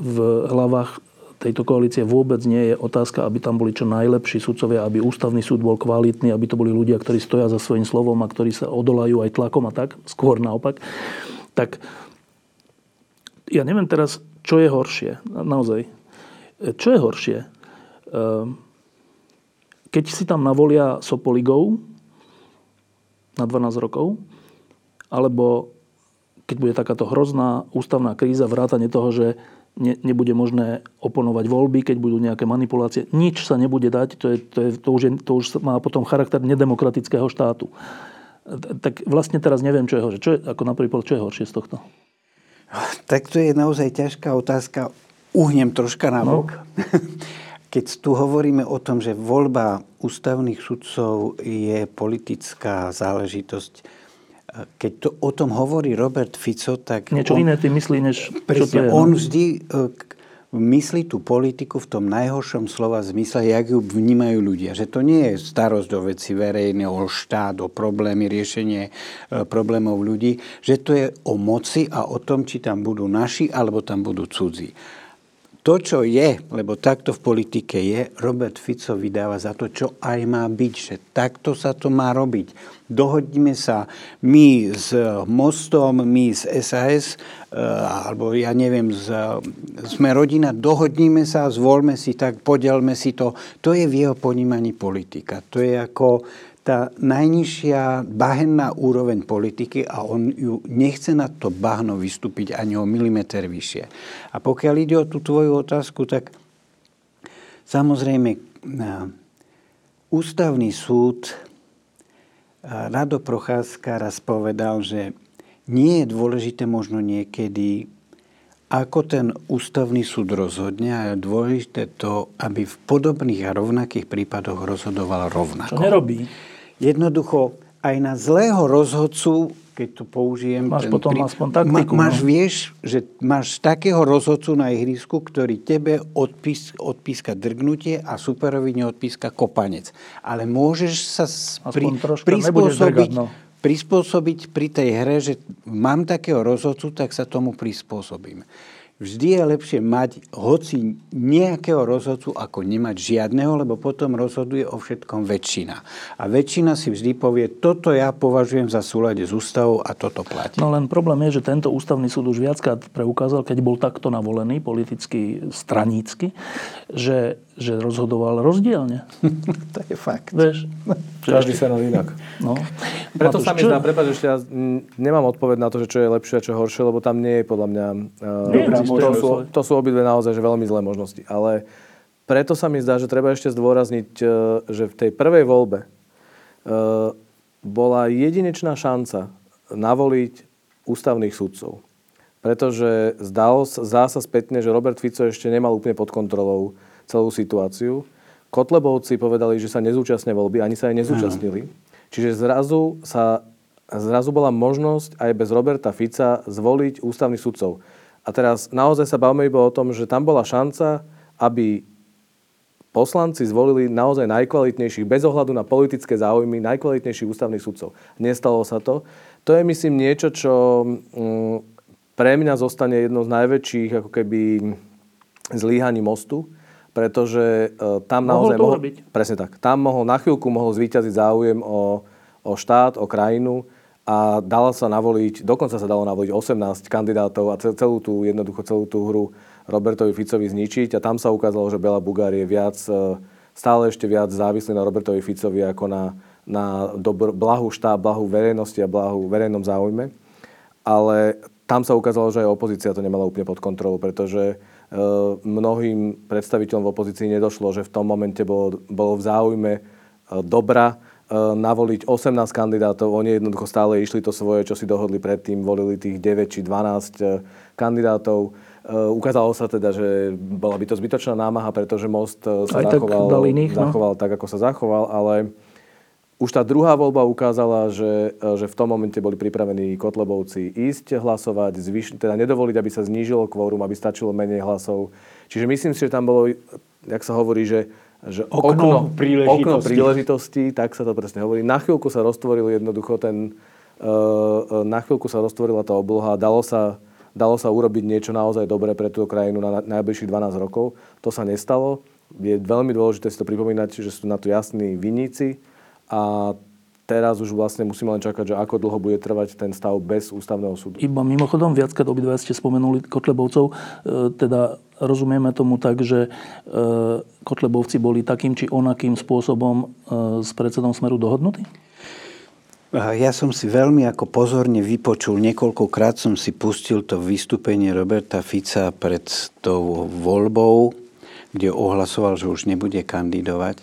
v hlavách tejto koalície vôbec nie je otázka, aby tam boli čo najlepší sudcovia, aby ústavný súd bol kvalitný, aby to boli ľudia, ktorí stoja za svojím slovom a ktorí sa odolajú aj tlakom a tak, skôr naopak. Tak ja neviem teraz, čo je horšie. Naozaj. Čo je horšie? E, keď si tam navolia Sopoligov, na 12 rokov, alebo keď bude takáto hrozná ústavná kríza, vrátanie toho, že ne, nebude možné oponovať voľby, keď budú nejaké manipulácie. Nič sa nebude dať, to, je, to, je, to, už, je, to už má potom charakter nedemokratického štátu. Tak vlastne teraz neviem, čo je horšie. Čo je, ako na prvý čo je horšie z tohto? Tak to je naozaj ťažká otázka. Uhnem troška na bok. No. (laughs) Keď tu hovoríme o tom, že voľba ústavných sudcov je politická záležitosť, keď to, o tom hovorí Robert Fico, tak... Niečo on, iné ty myslí, než presne, čo to je. No? On vždy e, myslí tú politiku v tom najhoršom slova zmysle, jak ju vnímajú ľudia. Že to nie je starosť o veci verejné, o štát, o problémy, riešenie e, problémov ľudí. Že to je o moci a o tom, či tam budú naši, alebo tam budú cudzí to, čo je, lebo takto v politike je, Robert Fico vydáva za to, čo aj má byť, že takto sa to má robiť. Dohodíme sa my s Mostom, my s SAS, eh, alebo ja neviem, sme rodina, dohodníme sa, zvolme si tak, podelme si to. To je v jeho ponímaní politika. To je ako tá najnižšia bahenná úroveň politiky a on ju nechce na to bahno vystúpiť ani o milimeter vyššie. A pokiaľ ide o tú tvoju otázku, tak samozrejme ústavný súd Rado Procházka raz povedal, že nie je dôležité možno niekedy, ako ten ústavný súd rozhodne, a je dôležité to, aby v podobných a rovnakých prípadoch rozhodoval rovnako. Čo nerobí? Jednoducho aj na zlého rozhodcu, keď to použijem... Máš ten potom prí... aspoň taktiku. Ma, máš, no? vieš, že máš takého rozhodcu na ihrisku, ktorý tebe odpís, odpíska drgnutie a superovi neodpíska kopanec. Ale môžeš sa pri, prispôsobiť, drgať, no. prispôsobiť pri tej hre, že mám takého rozhodcu, tak sa tomu prispôsobím vždy je lepšie mať hoci nejakého rozhodcu, ako nemať žiadneho, lebo potom rozhoduje o všetkom väčšina. A väčšina si vždy povie, toto ja považujem za súlade s ústavou a toto platí. No len problém je, že tento ústavný súd už viackrát preukázal, keď bol takto navolený, politicky, stranícky, že že rozhodoval rozdielne. (laughs) to je fakt. Vieš? (laughs) Každý sa inak. No. Preto Matúš, sa mi zdá, prepáč, ešte ja nemám odpoveď na to, že čo je lepšie a čo je horšie, lebo tam nie je podľa mňa... Uh, to, sú, to sú obidve naozaj že veľmi zlé možnosti. Ale preto sa mi zdá, že treba ešte zdôrazniť, uh, že v tej prvej voľbe uh, bola jedinečná šanca navoliť ústavných sudcov. Pretože zdalo, zdá sa spätne, že Robert Fico ešte nemal úplne pod kontrolou celú situáciu. Kotlebovci povedali, že sa nezúčastnia voľby, ani sa aj nezúčastnili. Čiže zrazu, sa, zrazu bola možnosť aj bez Roberta Fica zvoliť ústavných sudcov. A teraz naozaj sa bavíme iba o tom, že tam bola šanca, aby poslanci zvolili naozaj najkvalitnejších, bez ohľadu na politické záujmy, najkvalitnejších ústavných sudcov. Nestalo sa to. To je, myslím, niečo, čo mm, pre mňa zostane jedno z najväčších ako keby zlíhaní mostu, pretože uh, tam mohol naozaj... mohol, robiť. Presne tak. Tam mohol na chvíľku mohol zvíťaziť záujem o, o štát, o krajinu a dalo sa navoliť, dokonca sa dalo navoliť 18 kandidátov a celú tú, jednoducho celú tú hru Robertovi Ficovi zničiť a tam sa ukázalo, že Bela Bugár je viac, e, stále ešte viac závislý na Robertovi Ficovi ako na, na dobr, blahu štát, blahu verejnosti a blahu verejnom záujme. Ale tam sa ukázalo, že aj opozícia to nemala úplne pod kontrolou, pretože mnohým predstaviteľom v opozícii nedošlo, že v tom momente bolo, bolo v záujme eh, dobra navoliť 18 kandidátov. Oni jednoducho stále išli to svoje, čo si dohodli predtým, volili tých 9 či 12 kandidátov. Ukázalo sa teda, že bola by to zbytočná námaha, pretože most sa Aj zachoval tak, iných, no? zachoval tak, ako sa zachoval, ale už tá druhá voľba ukázala, že, že v tom momente boli pripravení Kotlebovci ísť hlasovať, zvyš, teda nedovoliť, aby sa znížilo kvórum, aby stačilo menej hlasov. Čiže myslím si, že tam bolo, jak sa hovorí, že, že okno, okno, príležitosti. okno príležitosti, tak sa to presne hovorí. Na chvíľku sa roztvoril jednoducho ten, uh, na chvíľku sa roztvorila tá obloha, dalo sa, dalo sa urobiť niečo naozaj dobré pre túto krajinu na najbližších 12 rokov. To sa nestalo. Je veľmi dôležité si to pripomínať, že sú na to jasní viníci a teraz už vlastne musíme len čakať, že ako dlho bude trvať ten stav bez ústavného súdu. Iba mimochodom, viackrát obidva ste spomenuli Kotlebovcov, e, teda rozumieme tomu tak, že e, Kotlebovci boli takým či onakým spôsobom e, s predsedom Smeru dohodnutí? Ja som si veľmi ako pozorne vypočul, niekoľkokrát som si pustil to vystúpenie Roberta Fica pred tou voľbou, kde ohlasoval, že už nebude kandidovať.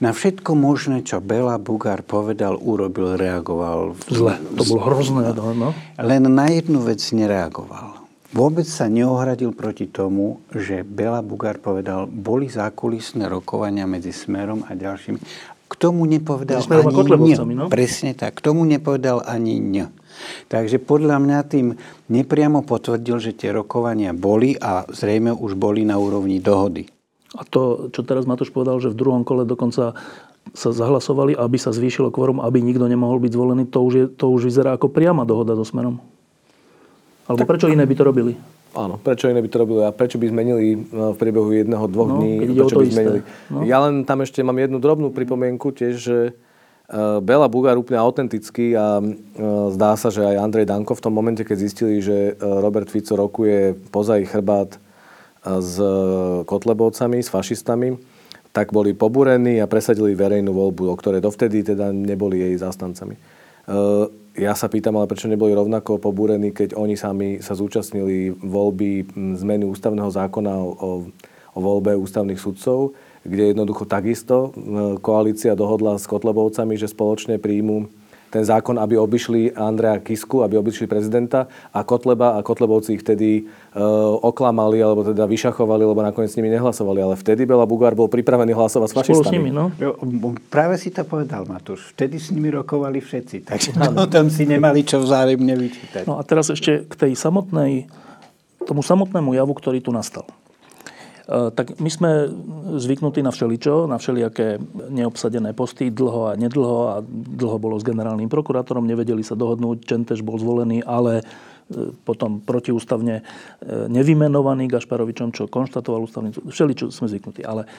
Na všetko možné, čo Bela Bugár povedal, urobil, reagoval. Zle, to bolo hrozné. No, no. Len na jednu vec nereagoval. Vôbec sa neohradil proti tomu, že Bela Bugár povedal, boli zákulisné rokovania medzi Smerom a ďalšími. K tomu nepovedal ani ň. No? Presne tak. K tomu nepovedal ani ň. Takže podľa mňa tým nepriamo potvrdil, že tie rokovania boli a zrejme už boli na úrovni dohody. A to, čo teraz Matúš povedal, že v druhom kole dokonca sa zahlasovali, aby sa zvýšilo kvorum, aby nikto nemohol byť zvolený, to už, je, to už vyzerá ako priama dohoda so Smerom. Alebo tak, prečo iné by to robili? Áno, prečo iné by to robili a prečo by zmenili no, v priebehu jedného, dvoch no, dní? Prečo by zmenili? No. Ja len tam ešte mám jednu drobnú pripomienku tiež, že e, Bela Bugár úplne autentický a e, zdá sa, že aj Andrej Danko v tom momente, keď zistili, že e, Robert Fico rokuje poza ich chrbát s Kotlebovcami, s fašistami, tak boli pobúrení a presadili verejnú voľbu, o ktorej dovtedy teda neboli jej zástancami. E, ja sa pýtam, ale prečo neboli rovnako pobúrení, keď oni sami sa zúčastnili voľby zmeny ústavného zákona o, o voľbe ústavných sudcov, kde jednoducho takisto koalícia dohodla s Kotlebovcami, že spoločne príjmu ten zákon, aby obišli Andrea Kisku, aby obišli prezidenta a Kotleba a Kotlebovci ich vtedy e, oklamali alebo teda vyšachovali, lebo nakoniec s nimi nehlasovali. Ale vtedy Bela Bugár bol pripravený hlasovať s fašistami. s nimi, no. Práve si to povedal, Matúš. Vtedy s nimi rokovali všetci. Takže no, (laughs) tam si nemali čo vzájomne vyčítať. No a teraz ešte k tej samotnej, tomu samotnému javu, ktorý tu nastal. E, tak my sme zvyknutí na všeličo, na všelijaké neobsadené posty, dlho a nedlho a dlho bolo s generálnym prokurátorom, nevedeli sa dohodnúť, Čentež bol zvolený, ale e, potom protiústavne e, nevymenovaný Gašparovičom, čo konštatoval ústavný súd. Všeličo sme zvyknutí. Ale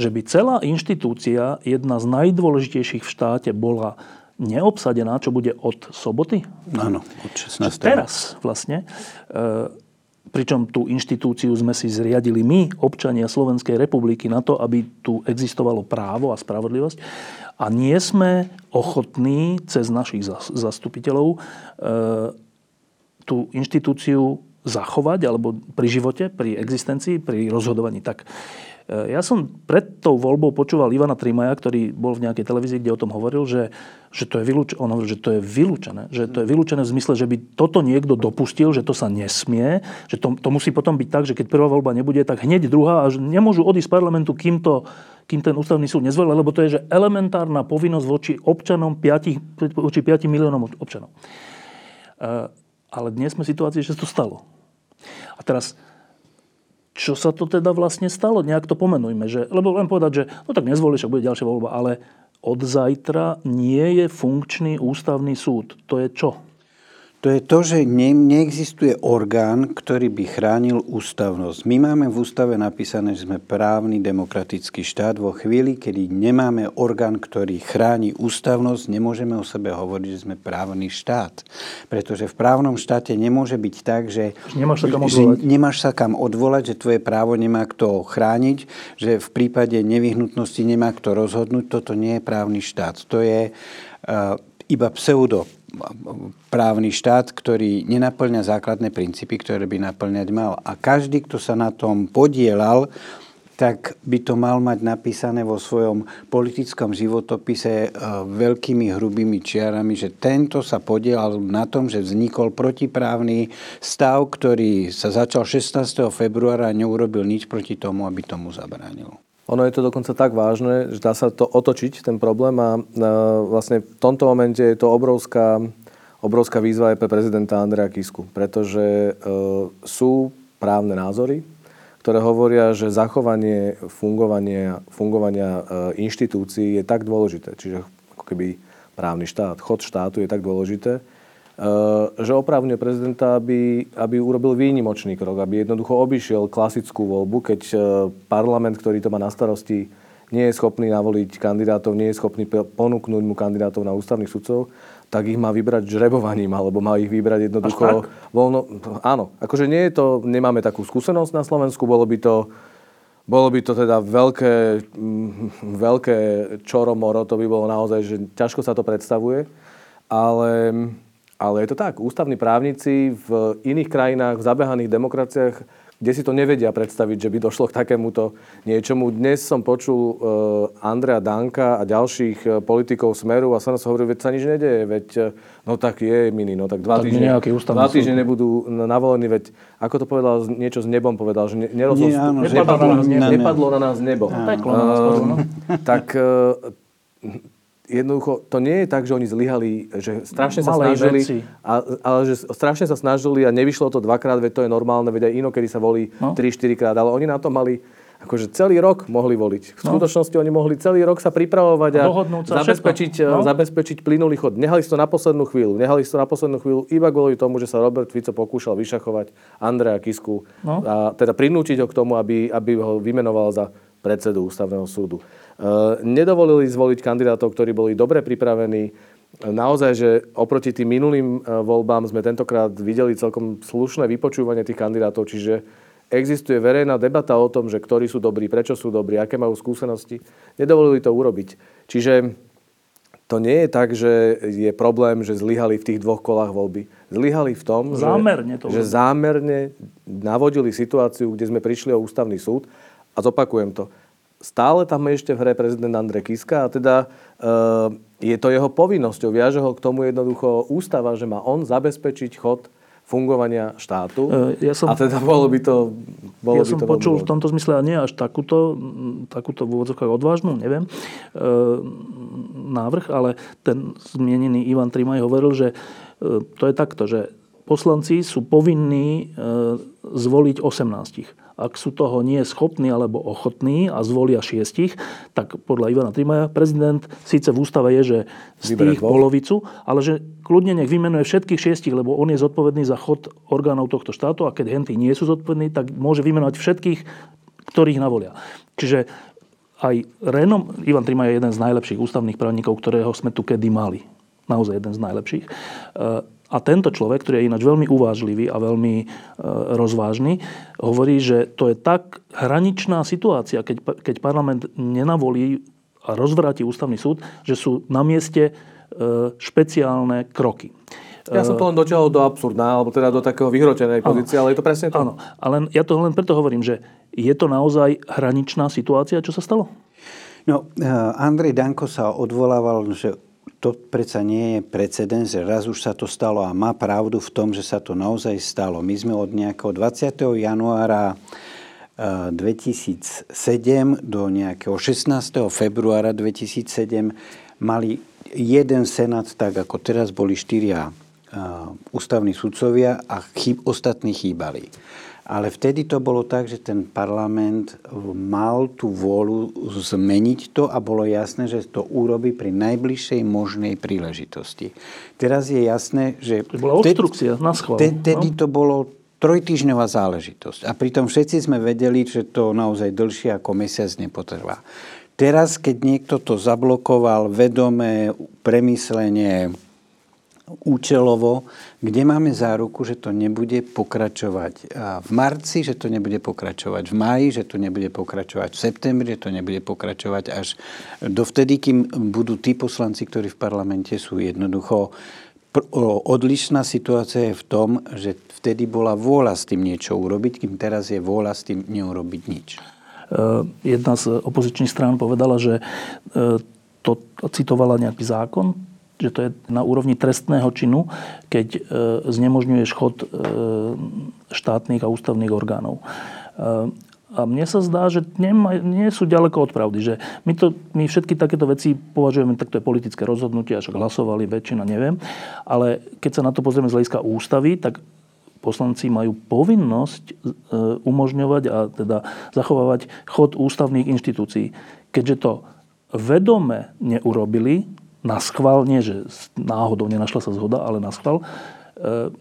že by celá inštitúcia, jedna z najdôležitejších v štáte, bola neobsadená, čo bude od soboty? Áno, od 16. Teraz vlastne pričom tú inštitúciu sme si zriadili my, občania Slovenskej republiky, na to, aby tu existovalo právo a spravodlivosť. A nie sme ochotní cez našich zastupiteľov e, tú inštitúciu zachovať alebo pri živote, pri existencii, pri rozhodovaní. Tak ja som pred tou voľbou počúval Ivana Trimaja, ktorý bol v nejakej televízii, kde o tom hovoril, že, že to je vylúčené. On hovoril, že to je vylúčené. Že to je vylúčené v zmysle, že by toto niekto dopustil, že to sa nesmie. Že to, to musí potom byť tak, že keď prvá voľba nebude, tak hneď druhá a nemôžu odísť z parlamentu, kým, to, kým ten ústavný súd nezvolil, lebo to je že elementárna povinnosť voči občanom, 5, voči 5 miliónom občanov. E, ale dnes sme v situácii, že to stalo. A teraz čo sa to teda vlastne stalo? Nejak to pomenujme. Že, lebo len povedať, že no tak nezvolíš, ak bude ďalšia voľba, ale od zajtra nie je funkčný ústavný súd. To je čo? To je to, že ne, neexistuje orgán, ktorý by chránil ústavnosť. My máme v ústave napísané, že sme právny demokratický štát. Vo chvíli, kedy nemáme orgán, ktorý chráni ústavnosť, nemôžeme o sebe hovoriť, že sme právny štát. Pretože v právnom štáte nemôže byť tak, že nemáš sa kam odvolať, že, nemáš sa kam odvolať, že tvoje právo nemá kto chrániť, že v prípade nevyhnutnosti nemá kto rozhodnúť. Toto nie je právny štát. To je uh, iba pseudo právny štát, ktorý nenaplňa základné princípy, ktoré by naplňať mal. A každý, kto sa na tom podielal, tak by to mal mať napísané vo svojom politickom životopise e, veľkými hrubými čiarami, že tento sa podielal na tom, že vznikol protiprávny stav, ktorý sa začal 16. februára a neurobil nič proti tomu, aby tomu zabránil. Ono je to dokonca tak vážne, že dá sa to otočiť, ten problém a vlastne v tomto momente je to obrovská, obrovská výzva aj pre prezidenta Andreja Kisku, pretože e, sú právne názory, ktoré hovoria, že zachovanie fungovania, fungovania e, inštitúcií je tak dôležité, čiže ako keby právny štát, chod štátu je tak dôležité, e, že oprávňuje prezidenta, aby, aby urobil výnimočný krok, aby jednoducho obišiel klasickú voľbu, keď e, parlament, ktorý to má na starosti, nie je schopný navoliť kandidátov, nie je schopný ponúknuť mu kandidátov na ústavných sudcov, tak ich má vybrať žrebovaním, alebo má ich vybrať jednoducho voľno. Áno, akože nie je to, nemáme takú skúsenosť na Slovensku, bolo by to, bolo by to teda veľké, mm, veľké čoromoro, to by bolo naozaj, že ťažko sa to predstavuje, ale, ale je to tak. Ústavní právnici v iných krajinách, v zabehaných demokraciách kde si to nevedia predstaviť, že by došlo k takémuto niečomu. Dnes som počul uh, Andrea Danka a ďalších uh, politikov Smeru a sa nás hovorí, veď sa nič nedeje, veď uh, no tak je mini, no tak dva tak týždne, dva týždne nebudú navolení, veď ako to povedal, niečo s nebom povedal, že nerozlo, Nie, áno, nepadlo, na nás, ne, nepadlo na nás nebo. Uh, tak uh, jednoducho, to nie je tak, že oni zlyhali, že strašne sa snažili, a, ale že strašne sa snažili a nevyšlo to dvakrát, veď to je normálne, veď aj inokedy sa volí no. 3-4 krát, ale oni na to mali akože celý rok mohli voliť. V no. skutočnosti no. oni mohli celý rok sa pripravovať a, a zabezpečiť, no. zabezpečiť plynulý chod. Nehali si to na poslednú chvíľu. Nehali si to na poslednú chvíľu iba kvôli tomu, že sa Robert Fico pokúšal vyšachovať Andreja Kisku no. a teda prinútiť ho k tomu, aby, aby ho vymenoval za predsedu ústavného súdu. Eh, nedovolili zvoliť kandidátov, ktorí boli dobre pripravení. Naozaj, že oproti tým minulým eh, voľbám sme tentokrát videli celkom slušné vypočúvanie tých kandidátov, čiže existuje verejná debata o tom, že ktorí sú dobrí, prečo sú dobrí, aké majú skúsenosti. Nedovolili to urobiť. Čiže to nie je tak, že je problém, že zlyhali v tých dvoch kolách voľby. Zlyhali v tom, zámerne že, to že zámerne navodili situáciu, kde sme prišli o ústavný súd. A zopakujem to stále tam je ešte v hre prezident Andrej Kiska a teda e, je to jeho povinnosťou. Viaže ho k tomu jednoducho ústava, že má on zabezpečiť chod fungovania štátu. E, ja som, a teda bolo by to... Bolo ja by som to počul v tomto zmysle a nie až takúto, takúto v úvodzovkách odvážnu, neviem, e, návrh, ale ten zmienený Ivan Trimaj hovoril, že e, to je takto, že poslanci sú povinní e, zvoliť 18 ak sú toho nie schopní alebo ochotní a zvolia šiestich, tak podľa Ivana Trimaja prezident síce v ústave je, že z tých polovicu, ale že kľudne nech vymenuje všetkých šiestich, lebo on je zodpovedný za chod orgánov tohto štátu a keď henty nie sú zodpovední, tak môže vymenovať všetkých, ktorých navolia. Čiže aj Renom, Ivan Trima je jeden z najlepších ústavných právnikov, ktorého sme tu kedy mali. Naozaj jeden z najlepších. A tento človek, ktorý je ináč veľmi uvážlivý a veľmi e, rozvážny, hovorí, že to je tak hraničná situácia, keď, keď parlament nenavolí a rozvráti ústavný súd, že sú na mieste e, špeciálne kroky. Ja som to len dotiahol do absurdná, alebo teda do takého vyhrotenej pozície, ale je to presne to. Áno, ale ja to len preto hovorím, že je to naozaj hraničná situácia, čo sa stalo? No, e, Andrej Danko sa odvolával, že to predsa nie je precedens, že raz už sa to stalo a má pravdu v tom, že sa to naozaj stalo. My sme od nejakého 20. januára 2007 eh, do nejakého 16. februára 2007 mali jeden senát, tak ako teraz boli štyria uh, ústavní sudcovia a chyb, ostatní chýbali. Ale vtedy to bolo tak, že ten parlament mal tú vôľu zmeniť to a bolo jasné, že to urobí pri najbližšej možnej príležitosti. Teraz je jasné, že... To bola obstrukcia na schvál. Vtedy no? to bolo trojtyžňová záležitosť. A pritom všetci sme vedeli, že to naozaj dlhšie ako mesiac nepotrvá. Teraz, keď niekto to zablokoval vedome, premyslenie, účelovo, kde máme záruku, že to nebude pokračovať v marci, že to nebude pokračovať v máji, že to nebude pokračovať v septembri, že to nebude pokračovať až dovtedy, kým budú tí poslanci, ktorí v parlamente sú jednoducho odlišná situácia je v tom, že vtedy bola vôľa s tým niečo urobiť, kým teraz je vôľa s tým neurobiť nič. jedna z opozičných strán povedala, že to citovala nejaký zákon, že to je na úrovni trestného činu, keď znemožňuješ chod štátnych a ústavných orgánov. A mne sa zdá, že nie sú ďaleko od pravdy. Že my, to, my všetky takéto veci považujeme, tak to je politické rozhodnutie, až hlasovali väčšina, neviem. Ale keď sa na to pozrieme z hľadiska ústavy, tak poslanci majú povinnosť e, umožňovať a teda zachovávať chod ústavných inštitúcií. Keďže to vedome neurobili, na schvál, nie že náhodou nenašla sa zhoda, ale na schvál, e,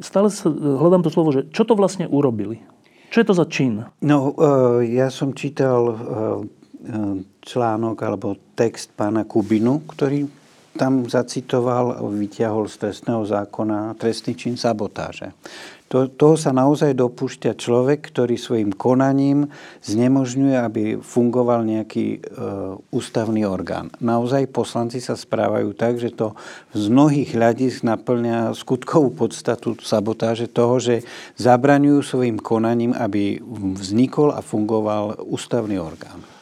stále sa, hľadám to slovo, že čo to vlastne urobili? Čo je to za čin? No, e, ja som čítal e, článok alebo text pána Kubinu, ktorý tam zacitoval, vyťahol z trestného zákona trestný čin sabotáže. To, toho sa naozaj dopúšťa človek, ktorý svojim konaním znemožňuje, aby fungoval nejaký e, ústavný orgán. Naozaj poslanci sa správajú tak, že to z mnohých hľadisk naplňa skutkovú podstatu sabotáže toho, že zabraňujú svojim konaním, aby vznikol a fungoval ústavný orgán.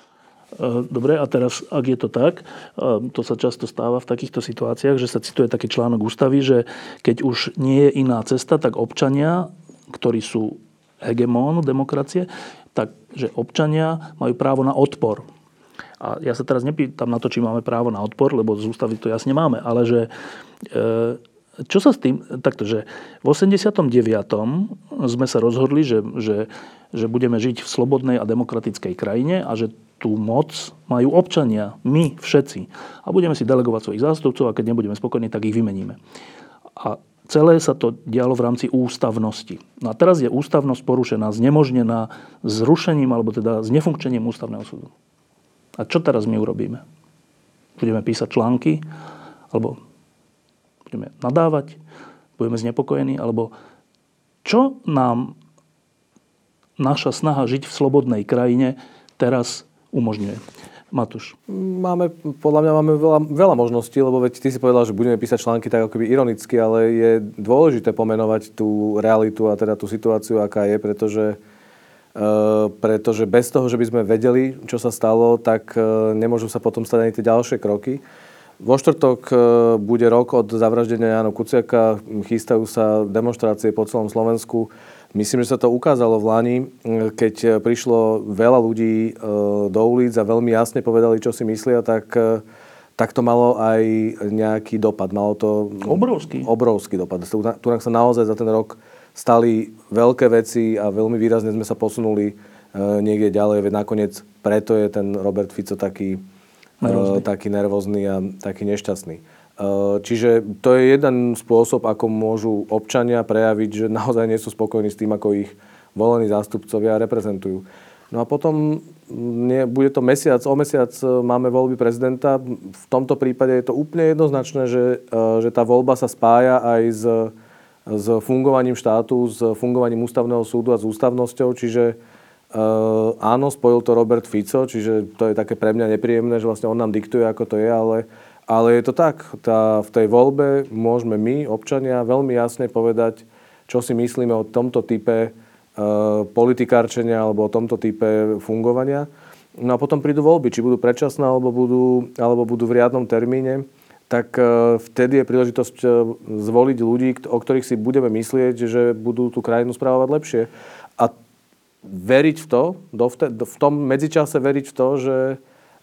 E, dobre, a teraz, ak je to tak, e, to sa často stáva v takýchto situáciách, že sa cituje taký článok ústavy, že keď už nie je iná cesta, tak občania, ktorí sú hegemón demokracie, tak že občania majú právo na odpor. A ja sa teraz nepýtam na to, či máme právo na odpor, lebo z ústavy to jasne máme, ale že e, čo sa s tým, takto, že v 89. sme sa rozhodli, že, že, že budeme žiť v slobodnej a demokratickej krajine a že tú moc majú občania, my všetci. A budeme si delegovať svojich zástupcov a keď nebudeme spokojní, tak ich vymeníme. A celé sa to dialo v rámci ústavnosti. No a teraz je ústavnosť porušená, znemožnená zrušením alebo teda znefunkčením ústavného súdu. A čo teraz my urobíme? Budeme písať články, alebo budeme nadávať, budeme znepokojení, alebo čo nám naša snaha žiť v slobodnej krajine teraz umožňuje. Matúš. Máme, podľa mňa máme veľa, veľa možností, lebo veď ty si povedal, že budeme písať články tak akoby ironicky, ale je dôležité pomenovať tú realitu a teda tú situáciu, aká je, pretože, e, pretože bez toho, že by sme vedeli, čo sa stalo, tak e, nemôžu sa potom stať ani tie ďalšie kroky. Vo štvrtok e, bude rok od zavraždenia Jana Kuciaka, chystajú sa demonstrácie po celom Slovensku. Myslím, že sa to ukázalo v Lani, keď prišlo veľa ľudí e, do ulic a veľmi jasne povedali, čo si myslia, tak, e, tak to malo aj nejaký dopad. Malo to obrovský, obrovský dopad. Tu, tu sa naozaj za ten rok stali veľké veci a veľmi výrazne sme sa posunuli e, niekde ďalej. Veď nakoniec preto je ten Robert Fico taký nervózny, taký nervózny a taký nešťastný. Eh, čiže to je jeden spôsob, ako môžu občania prejaviť, že naozaj nie sú spokojní s tým, ako ich volení zástupcovia reprezentujú. No a potom nie, bude to mesiac, o mesiac eh, máme voľby prezidenta. V tomto prípade je to úplne jednoznačné, že, eh, že tá voľba sa spája aj s, s fungovaním štátu, s fungovaním ústavného súdu a s ústavnosťou, čiže Uh, áno, spojil to Robert Fico, čiže to je také pre mňa nepríjemné, že vlastne on nám diktuje, ako to je, ale ale je to tak, tá, v tej voľbe môžeme my, občania, veľmi jasne povedať, čo si myslíme o tomto type e, politikárčenia alebo o tomto type fungovania. No a potom prídu voľby, či budú predčasné alebo budú, alebo budú v riadnom termíne, tak e, vtedy je príležitosť zvoliť ľudí, o ktorých si budeme myslieť, že budú tú krajinu správovať lepšie. Veriť v to, v tom medzičase veriť v to, že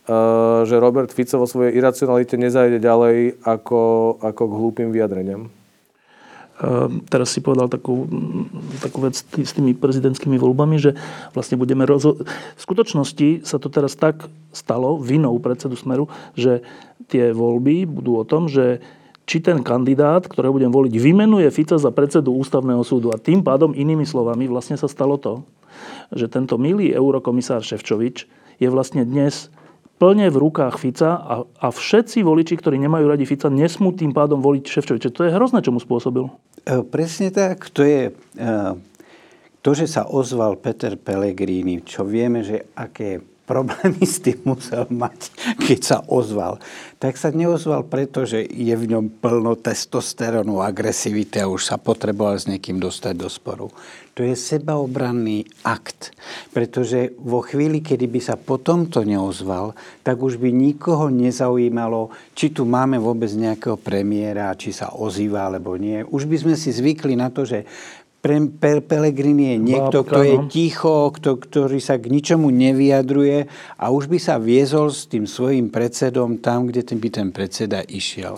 Eh, že Robert Fico vo svojej iracionalite nezajde ďalej ako, ako k hlúpým vyjadreniam? Ehm, teraz si povedal takú, takú vec s tými prezidentskými voľbami, že vlastne budeme rozho- V skutočnosti sa to teraz tak stalo vinou predsedu Smeru, že tie voľby budú o tom, že či ten kandidát, ktorého budem voliť, vymenuje Fica za predsedu ústavného súdu. A tým pádom, inými slovami, vlastne sa stalo to, že tento milý eurokomisár Ševčovič je vlastne dnes plne v rukách Fica a, a všetci voliči, ktorí nemajú radi Fica, nesmú tým pádom voliť Ševčoviča. To je hrozné, čo mu spôsobil. E, presne tak. To je e, to, že sa ozval Peter Pellegrini, čo vieme, že aké problémy s tým musel mať, keď sa ozval. Tak sa neozval, pretože je v ňom plno testosterónu, agresivity a už sa potreboval s niekým dostať do sporu. To je sebaobranný akt. Pretože vo chvíli, kedy by sa po tomto neozval, tak už by nikoho nezaujímalo, či tu máme vôbec nejakého premiéra, či sa ozýva alebo nie. Už by sme si zvykli na to, že pre, pre Pelegrini je niekto, kto je ticho, kto, ktorý sa k ničomu nevyjadruje a už by sa viezol s tým svojim predsedom tam, kde ten by ten predseda išiel.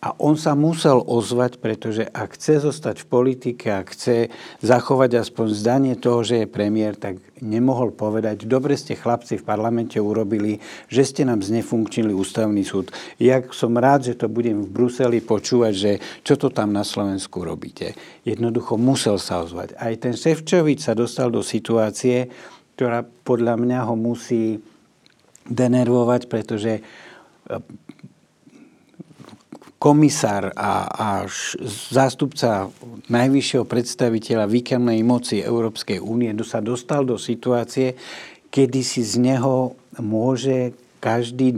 A on sa musel ozvať, pretože ak chce zostať v politike, ak chce zachovať aspoň zdanie toho, že je premiér, tak nemohol povedať, dobre ste chlapci v parlamente urobili, že ste nám znefunkčili ústavný súd. Ja som rád, že to budem v Bruseli počúvať, že čo to tam na Slovensku robíte. Jednoducho musel sa ozvať. Aj ten Ševčovič sa dostal do situácie, ktorá podľa mňa ho musí denervovať, pretože komisár a, a zástupca najvyššieho predstaviteľa výkonnej moci Európskej únie sa dostal do situácie, kedy si z neho môže každý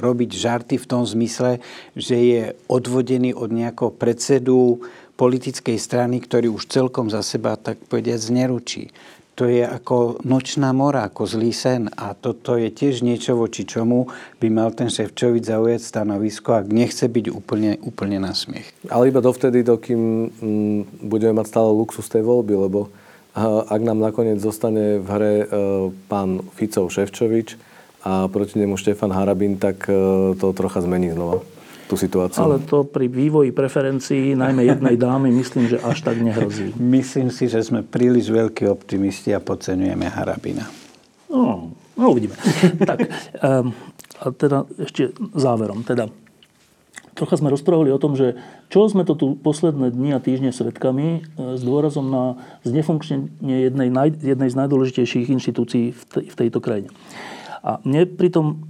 robiť žarty v tom zmysle, že je odvodený od nejakého predsedu politickej strany, ktorý už celkom za seba, tak povediať, zneručí to je ako nočná mora, ako zlý sen. A toto je tiež niečo, voči čomu by mal ten Ševčovič zaujať stanovisko, ak nechce byť úplne, úplne na smiech. Ale iba dovtedy, dokým mm, budeme mať stále luxus tej voľby, lebo ak nám nakoniec zostane v hre e, pán Ficov Ševčovič a proti nemu Štefan Harabin, tak e, to trocha zmení znova tú situáciu. Ale to pri vývoji preferencií, najmä jednej dámy, myslím, že až tak nehrozí. Myslím si, že sme príliš veľkí optimisti a podceňujeme Harabina. No, no uvidíme. tak, um, a teda ešte záverom. Teda, trocha sme rozprávali o tom, že čo sme to tu posledné dni a týždne svetkami e, s dôrazom na znefunkčnenie jednej, jednej z najdôležitejších inštitúcií v, te, v tejto krajine. A mne pritom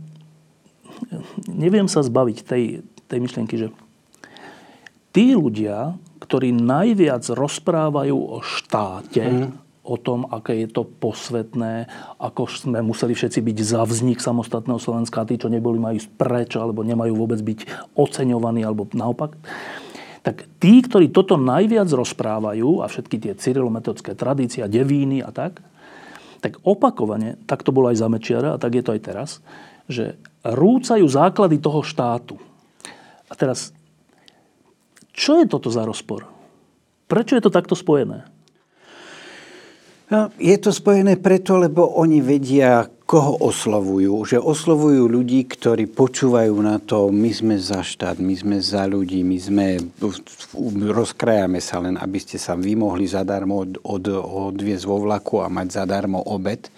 neviem sa zbaviť tej, tej myšlienky, že tí ľudia, ktorí najviac rozprávajú o štáte, mm. o tom, aké je to posvetné, ako sme museli všetci byť za vznik samostatného Slovenska, a tí, čo neboli, majú preč, alebo nemajú vôbec byť oceňovaní, alebo naopak. Tak tí, ktorí toto najviac rozprávajú, a všetky tie cyrilometodické tradície, devíny a tak, tak opakovane, tak to bolo aj za Mečiara, a tak je to aj teraz, že rúcajú základy toho štátu. A teraz, čo je toto za rozpor? Prečo je to takto spojené? No, je to spojené preto, lebo oni vedia, koho oslovujú. Že oslovujú ľudí, ktorí počúvajú na to, my sme za štát, my sme za ľudí, my sme, rozkrajame sa len, aby ste sa vy mohli zadarmo od, od, odviezť vo vlaku a mať zadarmo obed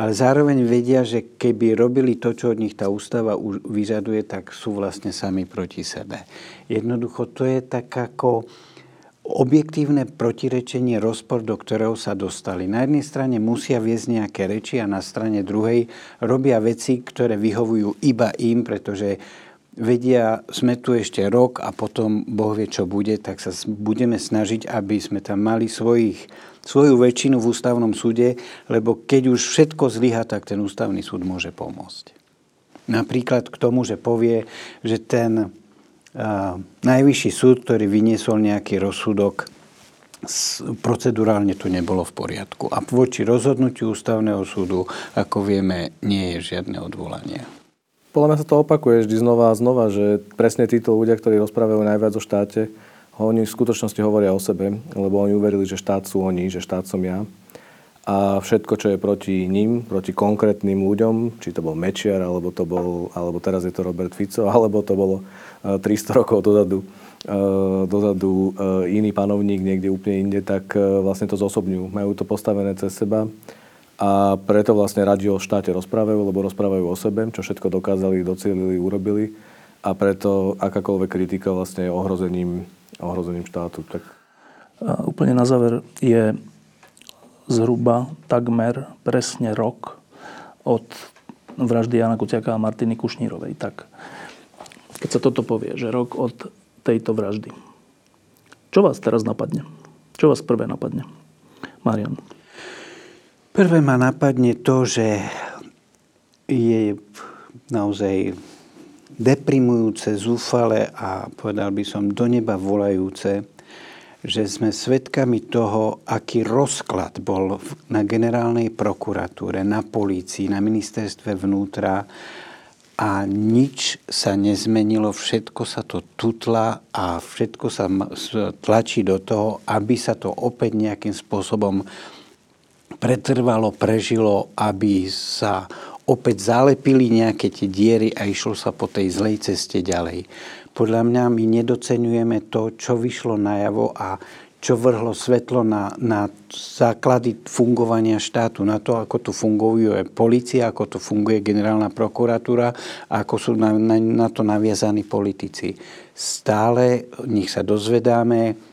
ale zároveň vedia, že keby robili to, čo od nich tá ústava vyžaduje, tak sú vlastne sami proti sebe. Jednoducho to je tak ako objektívne protirečenie, rozpor, do ktorého sa dostali. Na jednej strane musia viesť nejaké reči a na strane druhej robia veci, ktoré vyhovujú iba im, pretože vedia, sme tu ešte rok a potom Boh vie, čo bude, tak sa budeme snažiť, aby sme tam mali svojich svoju väčšinu v ústavnom súde, lebo keď už všetko zlyha, tak ten ústavný súd môže pomôcť. Napríklad k tomu, že povie, že ten uh, najvyšší súd, ktorý vyniesol nejaký rozsudok, procedurálne to nebolo v poriadku. A voči rozhodnutiu ústavného súdu, ako vieme, nie je žiadne odvolanie. Podľa mňa sa to opakuje vždy znova a znova, že presne títo ľudia, ktorí rozprávajú najviac o štáte, oni v skutočnosti hovoria o sebe, lebo oni uverili, že štát sú oni, že štát som ja. A všetko, čo je proti ním, proti konkrétnym ľuďom, či to bol Mečiar, alebo, to bol, alebo teraz je to Robert Fico, (laughs) alebo to bolo 300 eh, rokov dozadu, eh, dozadu eh, iný panovník niekde úplne inde, tak vlastne to zosobňujú. Majú to postavené cez seba a preto vlastne radi o štáte rozprávajú, lebo rozprávajú o sebe, čo všetko dokázali, docielili, urobili a preto akákoľvek kritika vlastne je ohrozením ohrozením štátu. Tak... A úplne na záver je zhruba takmer presne rok od vraždy Jana Kuciaka a Martiny Kušnírovej. Tak keď sa toto povie, že rok od tejto vraždy. Čo vás teraz napadne? Čo vás prvé napadne? Marian. Prvé ma napadne to, že je naozaj deprimujúce, zúfale a povedal by som do neba volajúce, že sme svedkami toho, aký rozklad bol na generálnej prokuratúre, na polícii, na ministerstve vnútra a nič sa nezmenilo, všetko sa to tutla a všetko sa tlačí do toho, aby sa to opäť nejakým spôsobom pretrvalo, prežilo, aby sa opäť zalepili nejaké tie diery a išlo sa po tej zlej ceste ďalej. Podľa mňa my nedocenujeme to, čo vyšlo najavo a čo vrhlo svetlo na, na základy fungovania štátu, na to, ako tu funguje policia, ako tu funguje generálna prokuratúra ako sú na, na, na to naviazaní politici. Stále nech sa dozvedáme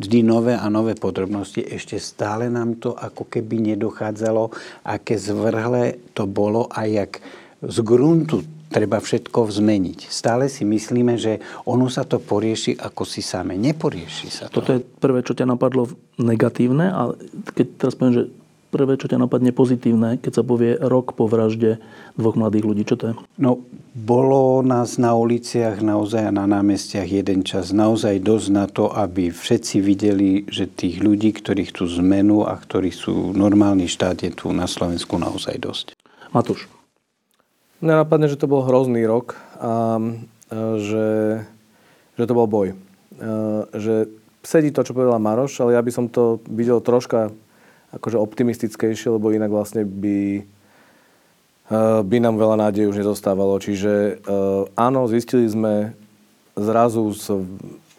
vždy nové a nové podrobnosti. Ešte stále nám to ako keby nedochádzalo, aké zvrhle to bolo a jak z gruntu treba všetko zmeniť. Stále si myslíme, že ono sa to porieši ako si same. Neporieši sa to. Toto je prvé, čo ťa napadlo negatívne a keď teraz poviem, že prvé, čo ťa napadne pozitívne, keď sa povie rok po vražde dvoch mladých ľudí? Čo to je? No, bolo nás na uliciach naozaj a na námestiach jeden čas naozaj dosť na to, aby všetci videli, že tých ľudí, ktorí chcú zmenu a ktorí sú normálny štát, je tu na Slovensku naozaj dosť. Matúš. Mňa napadne, že to bol hrozný rok a, že, že to bol boj. že sedí to, čo povedala Maroš, ale ja by som to videl troška akože optimistickejšie, lebo inak vlastne by, by nám veľa nádej už nezostávalo. Čiže áno, zistili sme zrazu s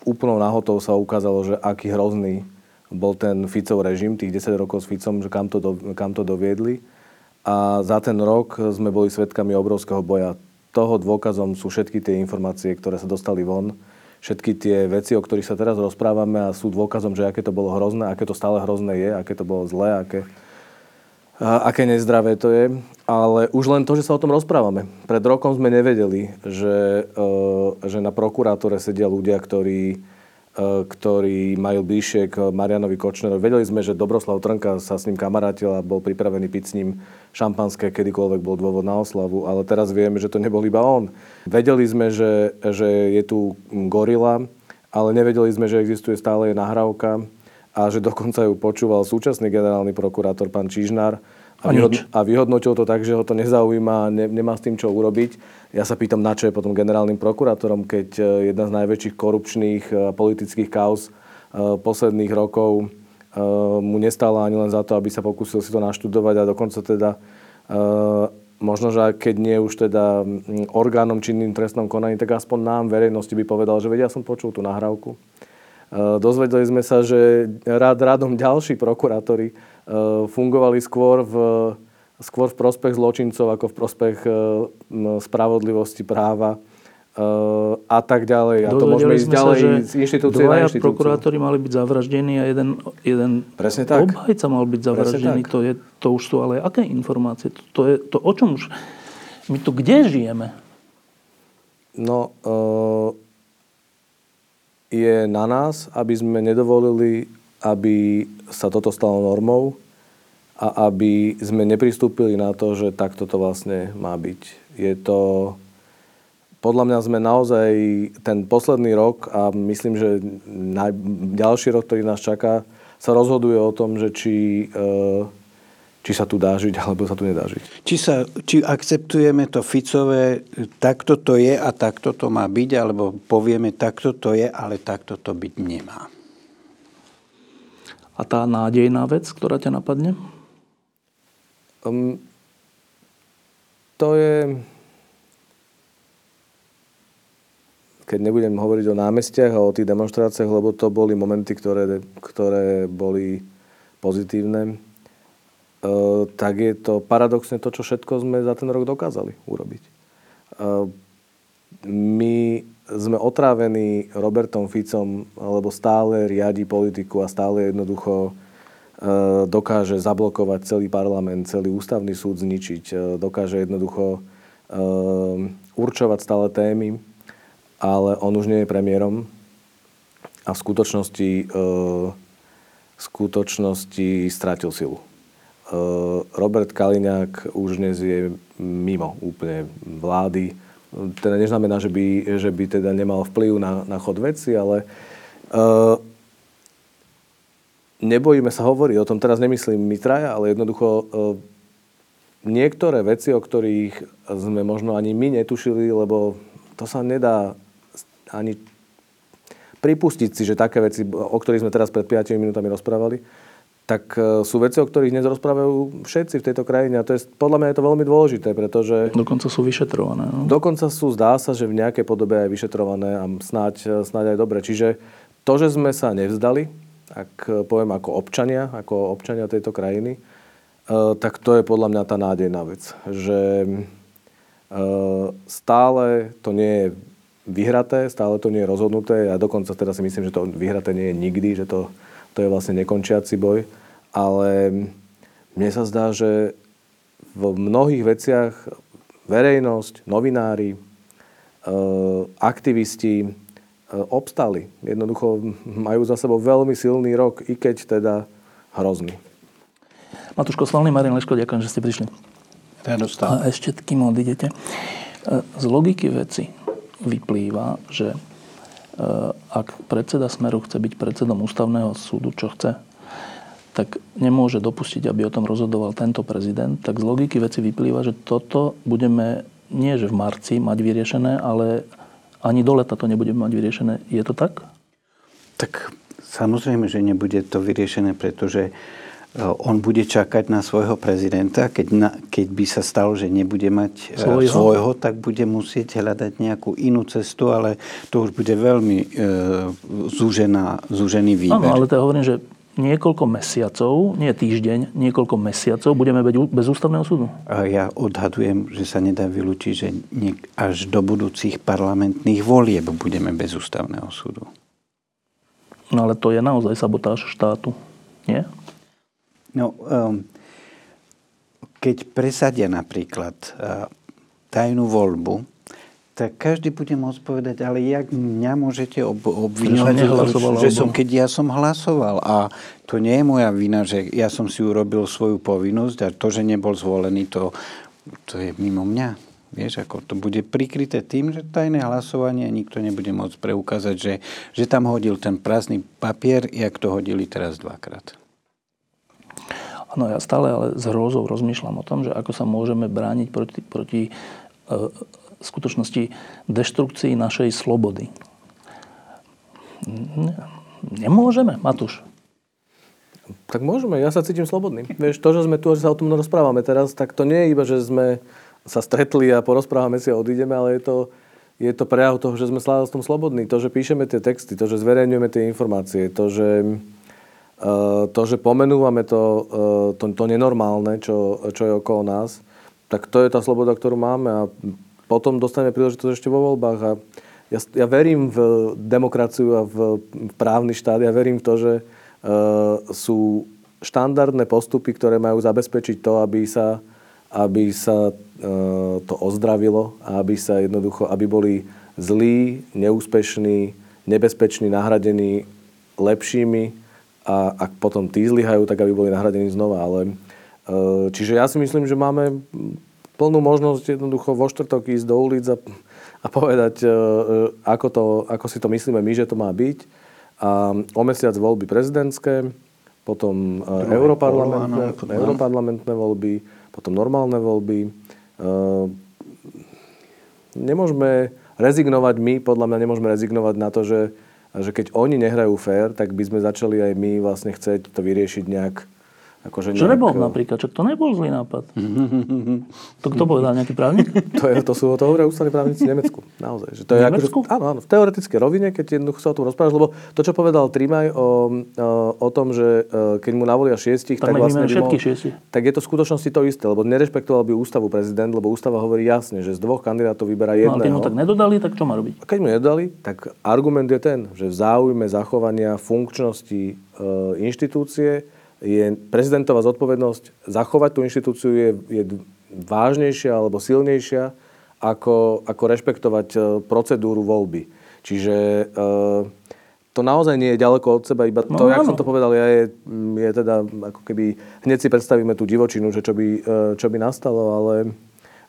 úplnou nahotou sa ukázalo, že aký hrozný bol ten Ficov režim, tých 10 rokov s Ficom, že kam to, do, kam to doviedli. A za ten rok sme boli svedkami obrovského boja. Toho dôkazom sú všetky tie informácie, ktoré sa dostali von. Všetky tie veci, o ktorých sa teraz rozprávame a sú dôkazom, že aké to bolo hrozné, aké to stále hrozné je, aké to bolo zlé, aké, a aké nezdravé to je. Ale už len to, že sa o tom rozprávame. Pred rokom sme nevedeli, že, e, že na prokurátore sedia ľudia, ktorí ktorí majú bližšie k Marianovi Kočnerovi. Vedeli sme, že Dobroslav Trnka sa s ním kamarátil a bol pripravený piť s ním šampanské, kedykoľvek bol dôvod na oslavu, ale teraz vieme, že to nebol iba on. Vedeli sme, že, že je tu gorila, ale nevedeli sme, že existuje stále nahrávka a že dokonca ju počúval súčasný generálny prokurátor pán Čižnár, a, vyhod- a vyhodnotil to tak, že ho to nezaujíma, ne, nemá s tým čo urobiť. Ja sa pýtam, na čo je potom generálnym prokurátorom, keď e, jedna z najväčších korupčných e, politických kauz e, posledných rokov mu nestála ani len za to, aby sa pokúsil si to naštudovať a dokonca teda možno, že keď nie už teda orgánom činným trestnom konaní, tak aspoň nám, verejnosti by povedal, že vedia, som počul tú nahrávku. Dozvedeli sme sa, že rád rádom ďalší prokurátori fungovali skôr v, skôr v prospech zločincov ako v prospech eh, spravodlivosti práva eh, a tak ďalej. A to môžeme ísť ďalej z inštitúcie na inštitúciu. prokurátori mali byť zavraždení a jeden, jeden Presne tak. obhajca mal byť zavraždený. To, je, to už sú ale aké informácie? To, to je to, o čom už... My tu kde žijeme? No, uh, je na nás, aby sme nedovolili aby sa toto stalo normou a aby sme nepristúpili na to, že takto to vlastne má byť. Je to... Podľa mňa sme naozaj ten posledný rok a myslím, že naj, ďalší rok, ktorý nás čaká, sa rozhoduje o tom, že či, e, či sa tu dá žiť, (laughs) alebo sa tu nedá žiť. Či, sa, či akceptujeme to Ficové, takto to je a takto to má byť, alebo povieme, takto to je, ale takto to byť nemá. A tá nádejná vec, ktorá ťa napadne? Um, to je... Keď nebudem hovoriť o námestiach a o tých demonstráciách, lebo to boli momenty, ktoré, ktoré boli pozitívne, uh, tak je to paradoxne to, čo všetko sme za ten rok dokázali urobiť. Uh, my sme otrávení Robertom Ficom, lebo stále riadi politiku a stále jednoducho dokáže zablokovať celý parlament, celý ústavný súd zničiť, e, dokáže jednoducho e, určovať stále témy, ale on už nie je premiérom a v skutočnosti, v skutočnosti strátil silu. Robert Kaliňák už dnes je mimo úplne vlády. Teda neznamená, že by, že by teda nemal vplyv na, na chod veci, ale nebojíme sa hovoriť o tom, teraz nemyslím my traja, ale jednoducho uh, niektoré veci, o ktorých sme možno ani my netušili, lebo to sa nedá ani pripustiť si, že také veci, o ktorých sme teraz pred 5 minútami rozprávali, tak e, sú veci, o ktorých dnes rozprávajú všetci v tejto krajine. A to je, podľa mňa je to veľmi dôležité, pretože... Dokonca sú vyšetrované. No? Dokonca sú, zdá sa, že v nejakej podobe aj vyšetrované a snáď, snáď aj dobre. Čiže to, že sme sa nevzdali, ak poviem ako občania, ako občania tejto krajiny, e, tak to je podľa mňa tá nádejná vec. Že e, stále to nie je vyhraté, stále to nie je rozhodnuté. Ja dokonca teda si myslím, že to vyhraté nie je nikdy, že to to je vlastne nekončiaci boj. Ale mne sa zdá, že v mnohých veciach verejnosť, novinári, aktivisti obstali. Jednoducho majú za sebou veľmi silný rok, i keď teda hrozný. Matúško Svalný, Marin Leško, ďakujem, že ste prišli. A ešte, kým odídete, e, z logiky veci vyplýva, že Eh, ak predseda Smeru chce byť predsedom ústavného súdu, čo chce, tak nemôže dopustiť, aby o tom rozhodoval tento prezident, tak z logiky veci vyplýva, že toto budeme nie že v marci mať vyriešené, ale ani do leta to nebudeme mať vyriešené. Je to tak? Tak samozrejme, že nebude to vyriešené, pretože Eh, on bude čakať na svojho prezidenta. Keď, na, keď by sa stalo, že nebude mať eh, svojho. svojho, tak bude musieť hľadať nejakú inú cestu, ale to už bude veľmi e, zúžená, zúžený výber. Áno, ale to ja hovorím, že niekoľko mesiacov, nie týždeň, niekoľko mesiacov budeme bez ústavného súdu? Ja odhadujem, že sa nedá vylúčiť, že až do budúcich parlamentných volieb budeme bez ústavného súdu. No ale to je naozaj sabotáž štátu, nie? No, um, keď presadia napríklad uh, tajnú voľbu, tak každý bude môcť povedať, ale jak mňa môžete ob- obviňovať, že som, keď ja som hlasoval a to nie je moja vina, že ja som si urobil svoju povinnosť a to, že nebol zvolený, to, to je mimo mňa. Vieš, ako to bude prikryté tým, že tajné hlasovanie nikto nebude môcť preukázať, že, že tam hodil ten prázdny papier, jak to hodili teraz dvakrát. No ja stále ale s hrôzou rozmýšľam o tom, že ako sa môžeme brániť proti, proti e, skutočnosti deštrukcii našej slobody. Nemôžeme, Matúš. Tak môžeme, ja sa cítim slobodný. Vieš, to, že sme tu, že sa o tom rozprávame teraz, tak to nie je iba, že sme sa stretli a porozprávame si a odídeme, ale je to, je to prejav toho, že sme v tom slobodní. To, že píšeme tie texty, to, že zverejňujeme tie informácie, to, že Eh, to, že pomenúvame to, eh, to, to nenormálne, čo, čo je okolo nás, tak to je tá sloboda, ktorú máme a potom dostaneme príležitosť ešte vo voľbách a ja, ja verím v demokraciu a v, právny štát, ja verím v to, že uh, sú štandardné postupy, ktoré majú zabezpečiť to, aby sa, aby sa uh, to ozdravilo a aby sa jednoducho, aby boli zlí, neúspešní, nebezpeční, nahradení lepšími, a ak potom tí zlyhajú, tak aby boli nahradení znova. Ale, e, čiže ja si myslím, že máme plnú možnosť jednoducho vo štvrtok ísť do ulic a, a povedať, e, e, ako, to, ako si to myslíme my, že to má byť. A o mesiac voľby prezidentské, potom europarlamentné, europarlamentné voľby, potom normálne voľby. Nemôžeme rezignovať my, podľa mňa nemôžeme rezignovať na to, že že keď oni nehrajú fér, tak by sme začali aj my vlastne chcieť to vyriešiť nejak Akože čo nebol napríklad, čo to nebol zlý nápad. (laughs) to kto povedal, nejaký právnik? to, je, to sú to hovoria ústavní právnici v Nemecku. Naozaj. Že to je Nemecku? Akože, áno, áno, v teoretickej rovine, keď jednoducho sa o tom rozprávaš, lebo to, čo povedal Trimaj o, o, o tom, že e, keď mu navolia šiestich, tak, tak vlastne by mohol, tak je to v skutočnosti to isté, lebo nerešpektoval by ústavu prezident, lebo ústava hovorí jasne, že z dvoch kandidátov vyberá jedného. No, keď mu tak nedodali, tak čo má robiť? A keď mu nedodali, tak argument je ten, že v záujme zachovania funkčnosti e, inštitúcie je prezidentová zodpovednosť zachovať tú inštitúciu je, je vážnejšia alebo silnejšia ako, ako rešpektovať e, procedúru voľby. Čiže e, to naozaj nie je ďaleko od seba, iba to, No, jak áno. som to povedal, ja je, je teda ako keby, hneď si predstavíme tú divočinu, že čo by, e, čo by nastalo, ale,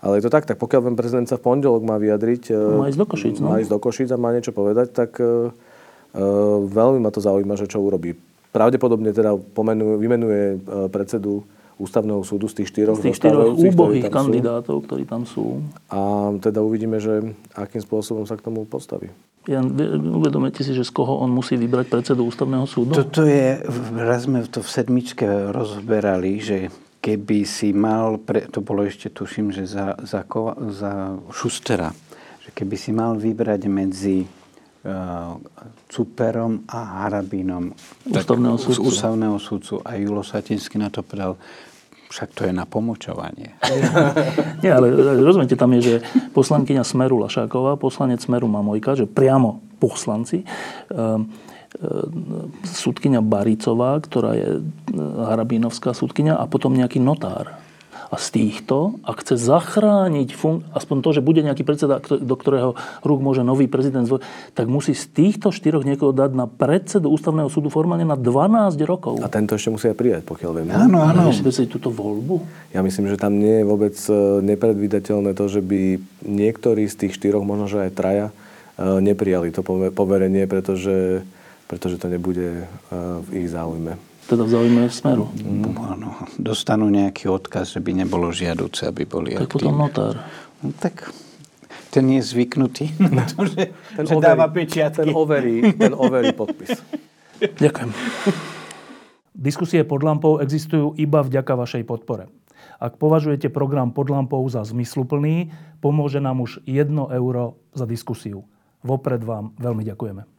ale je to tak, tak pokiaľ ten prezident sa v pondelok má vyjadriť, e, Má ísť do Košíc, no. má ísť do Košíc a má niečo povedať, tak e, e, veľmi ma to zaujíma, že čo urobí. Pravdepodobne teda pomenuje, vymenuje e, predsedu ústavného súdu z tých štyroch Z tých štyroch ktorí úbohých sú. kandidátov, ktorí tam sú. A teda uvidíme, že akým spôsobom sa k tomu postaví. Jan, vy- uvedomujete si, že z koho on musí vybrať predsedu ústavného súdu? Toto je, raz sme to v sedmičke rozberali, že keby si mal, pre, to bolo ešte tuším, že za, za, za Šustera, že keby si mal vybrať medzi Cuperom a Harabinom Ústavného z sudcu. ústavného súdcu a Julo Satinsky na to povedal, však to je na pomočovanie. (laughs) Nie, ale rozumiete, tam je, že poslankyňa Smeru Lašáková, poslanec Smeru Mamojka, že priamo poslanci, ehm, ehm, súdkyňa Baricová, ktorá je Harabínovská súdkyňa a potom nejaký notár. A z týchto, ak chce zachrániť fun- aspoň to, že bude nejaký predseda, do ktorého rúk môže nový prezident zvoliť, tak musí z týchto štyroch niekoho dať na predsedu ústavného súdu formálne na 12 rokov. A tento ešte musia prijať, pokiaľ viem. Áno, áno. Si túto voľbu? Ja myslím, že tam nie je vôbec e, nepredvídateľné to, že by niektorí z tých štyroch, možno že aj traja, e, neprijali to pove- poverenie, pretože, pretože to nebude e, v ich záujme. Teda v záujme Smeru. Áno, dostanú nejaký odkaz, že by nebolo žiaduce, aby boli Tak potom aktívni. notár. No, tak ten je zvyknutý na to, že, Ten že (laughs) dáva pečiatky. ten overí, ten overí podpis. (laughs) Ďakujem. Diskusie pod lampou existujú iba vďaka vašej podpore. Ak považujete program pod lampou za zmysluplný, pomôže nám už 1 euro za diskusiu. Vopred vám veľmi ďakujeme.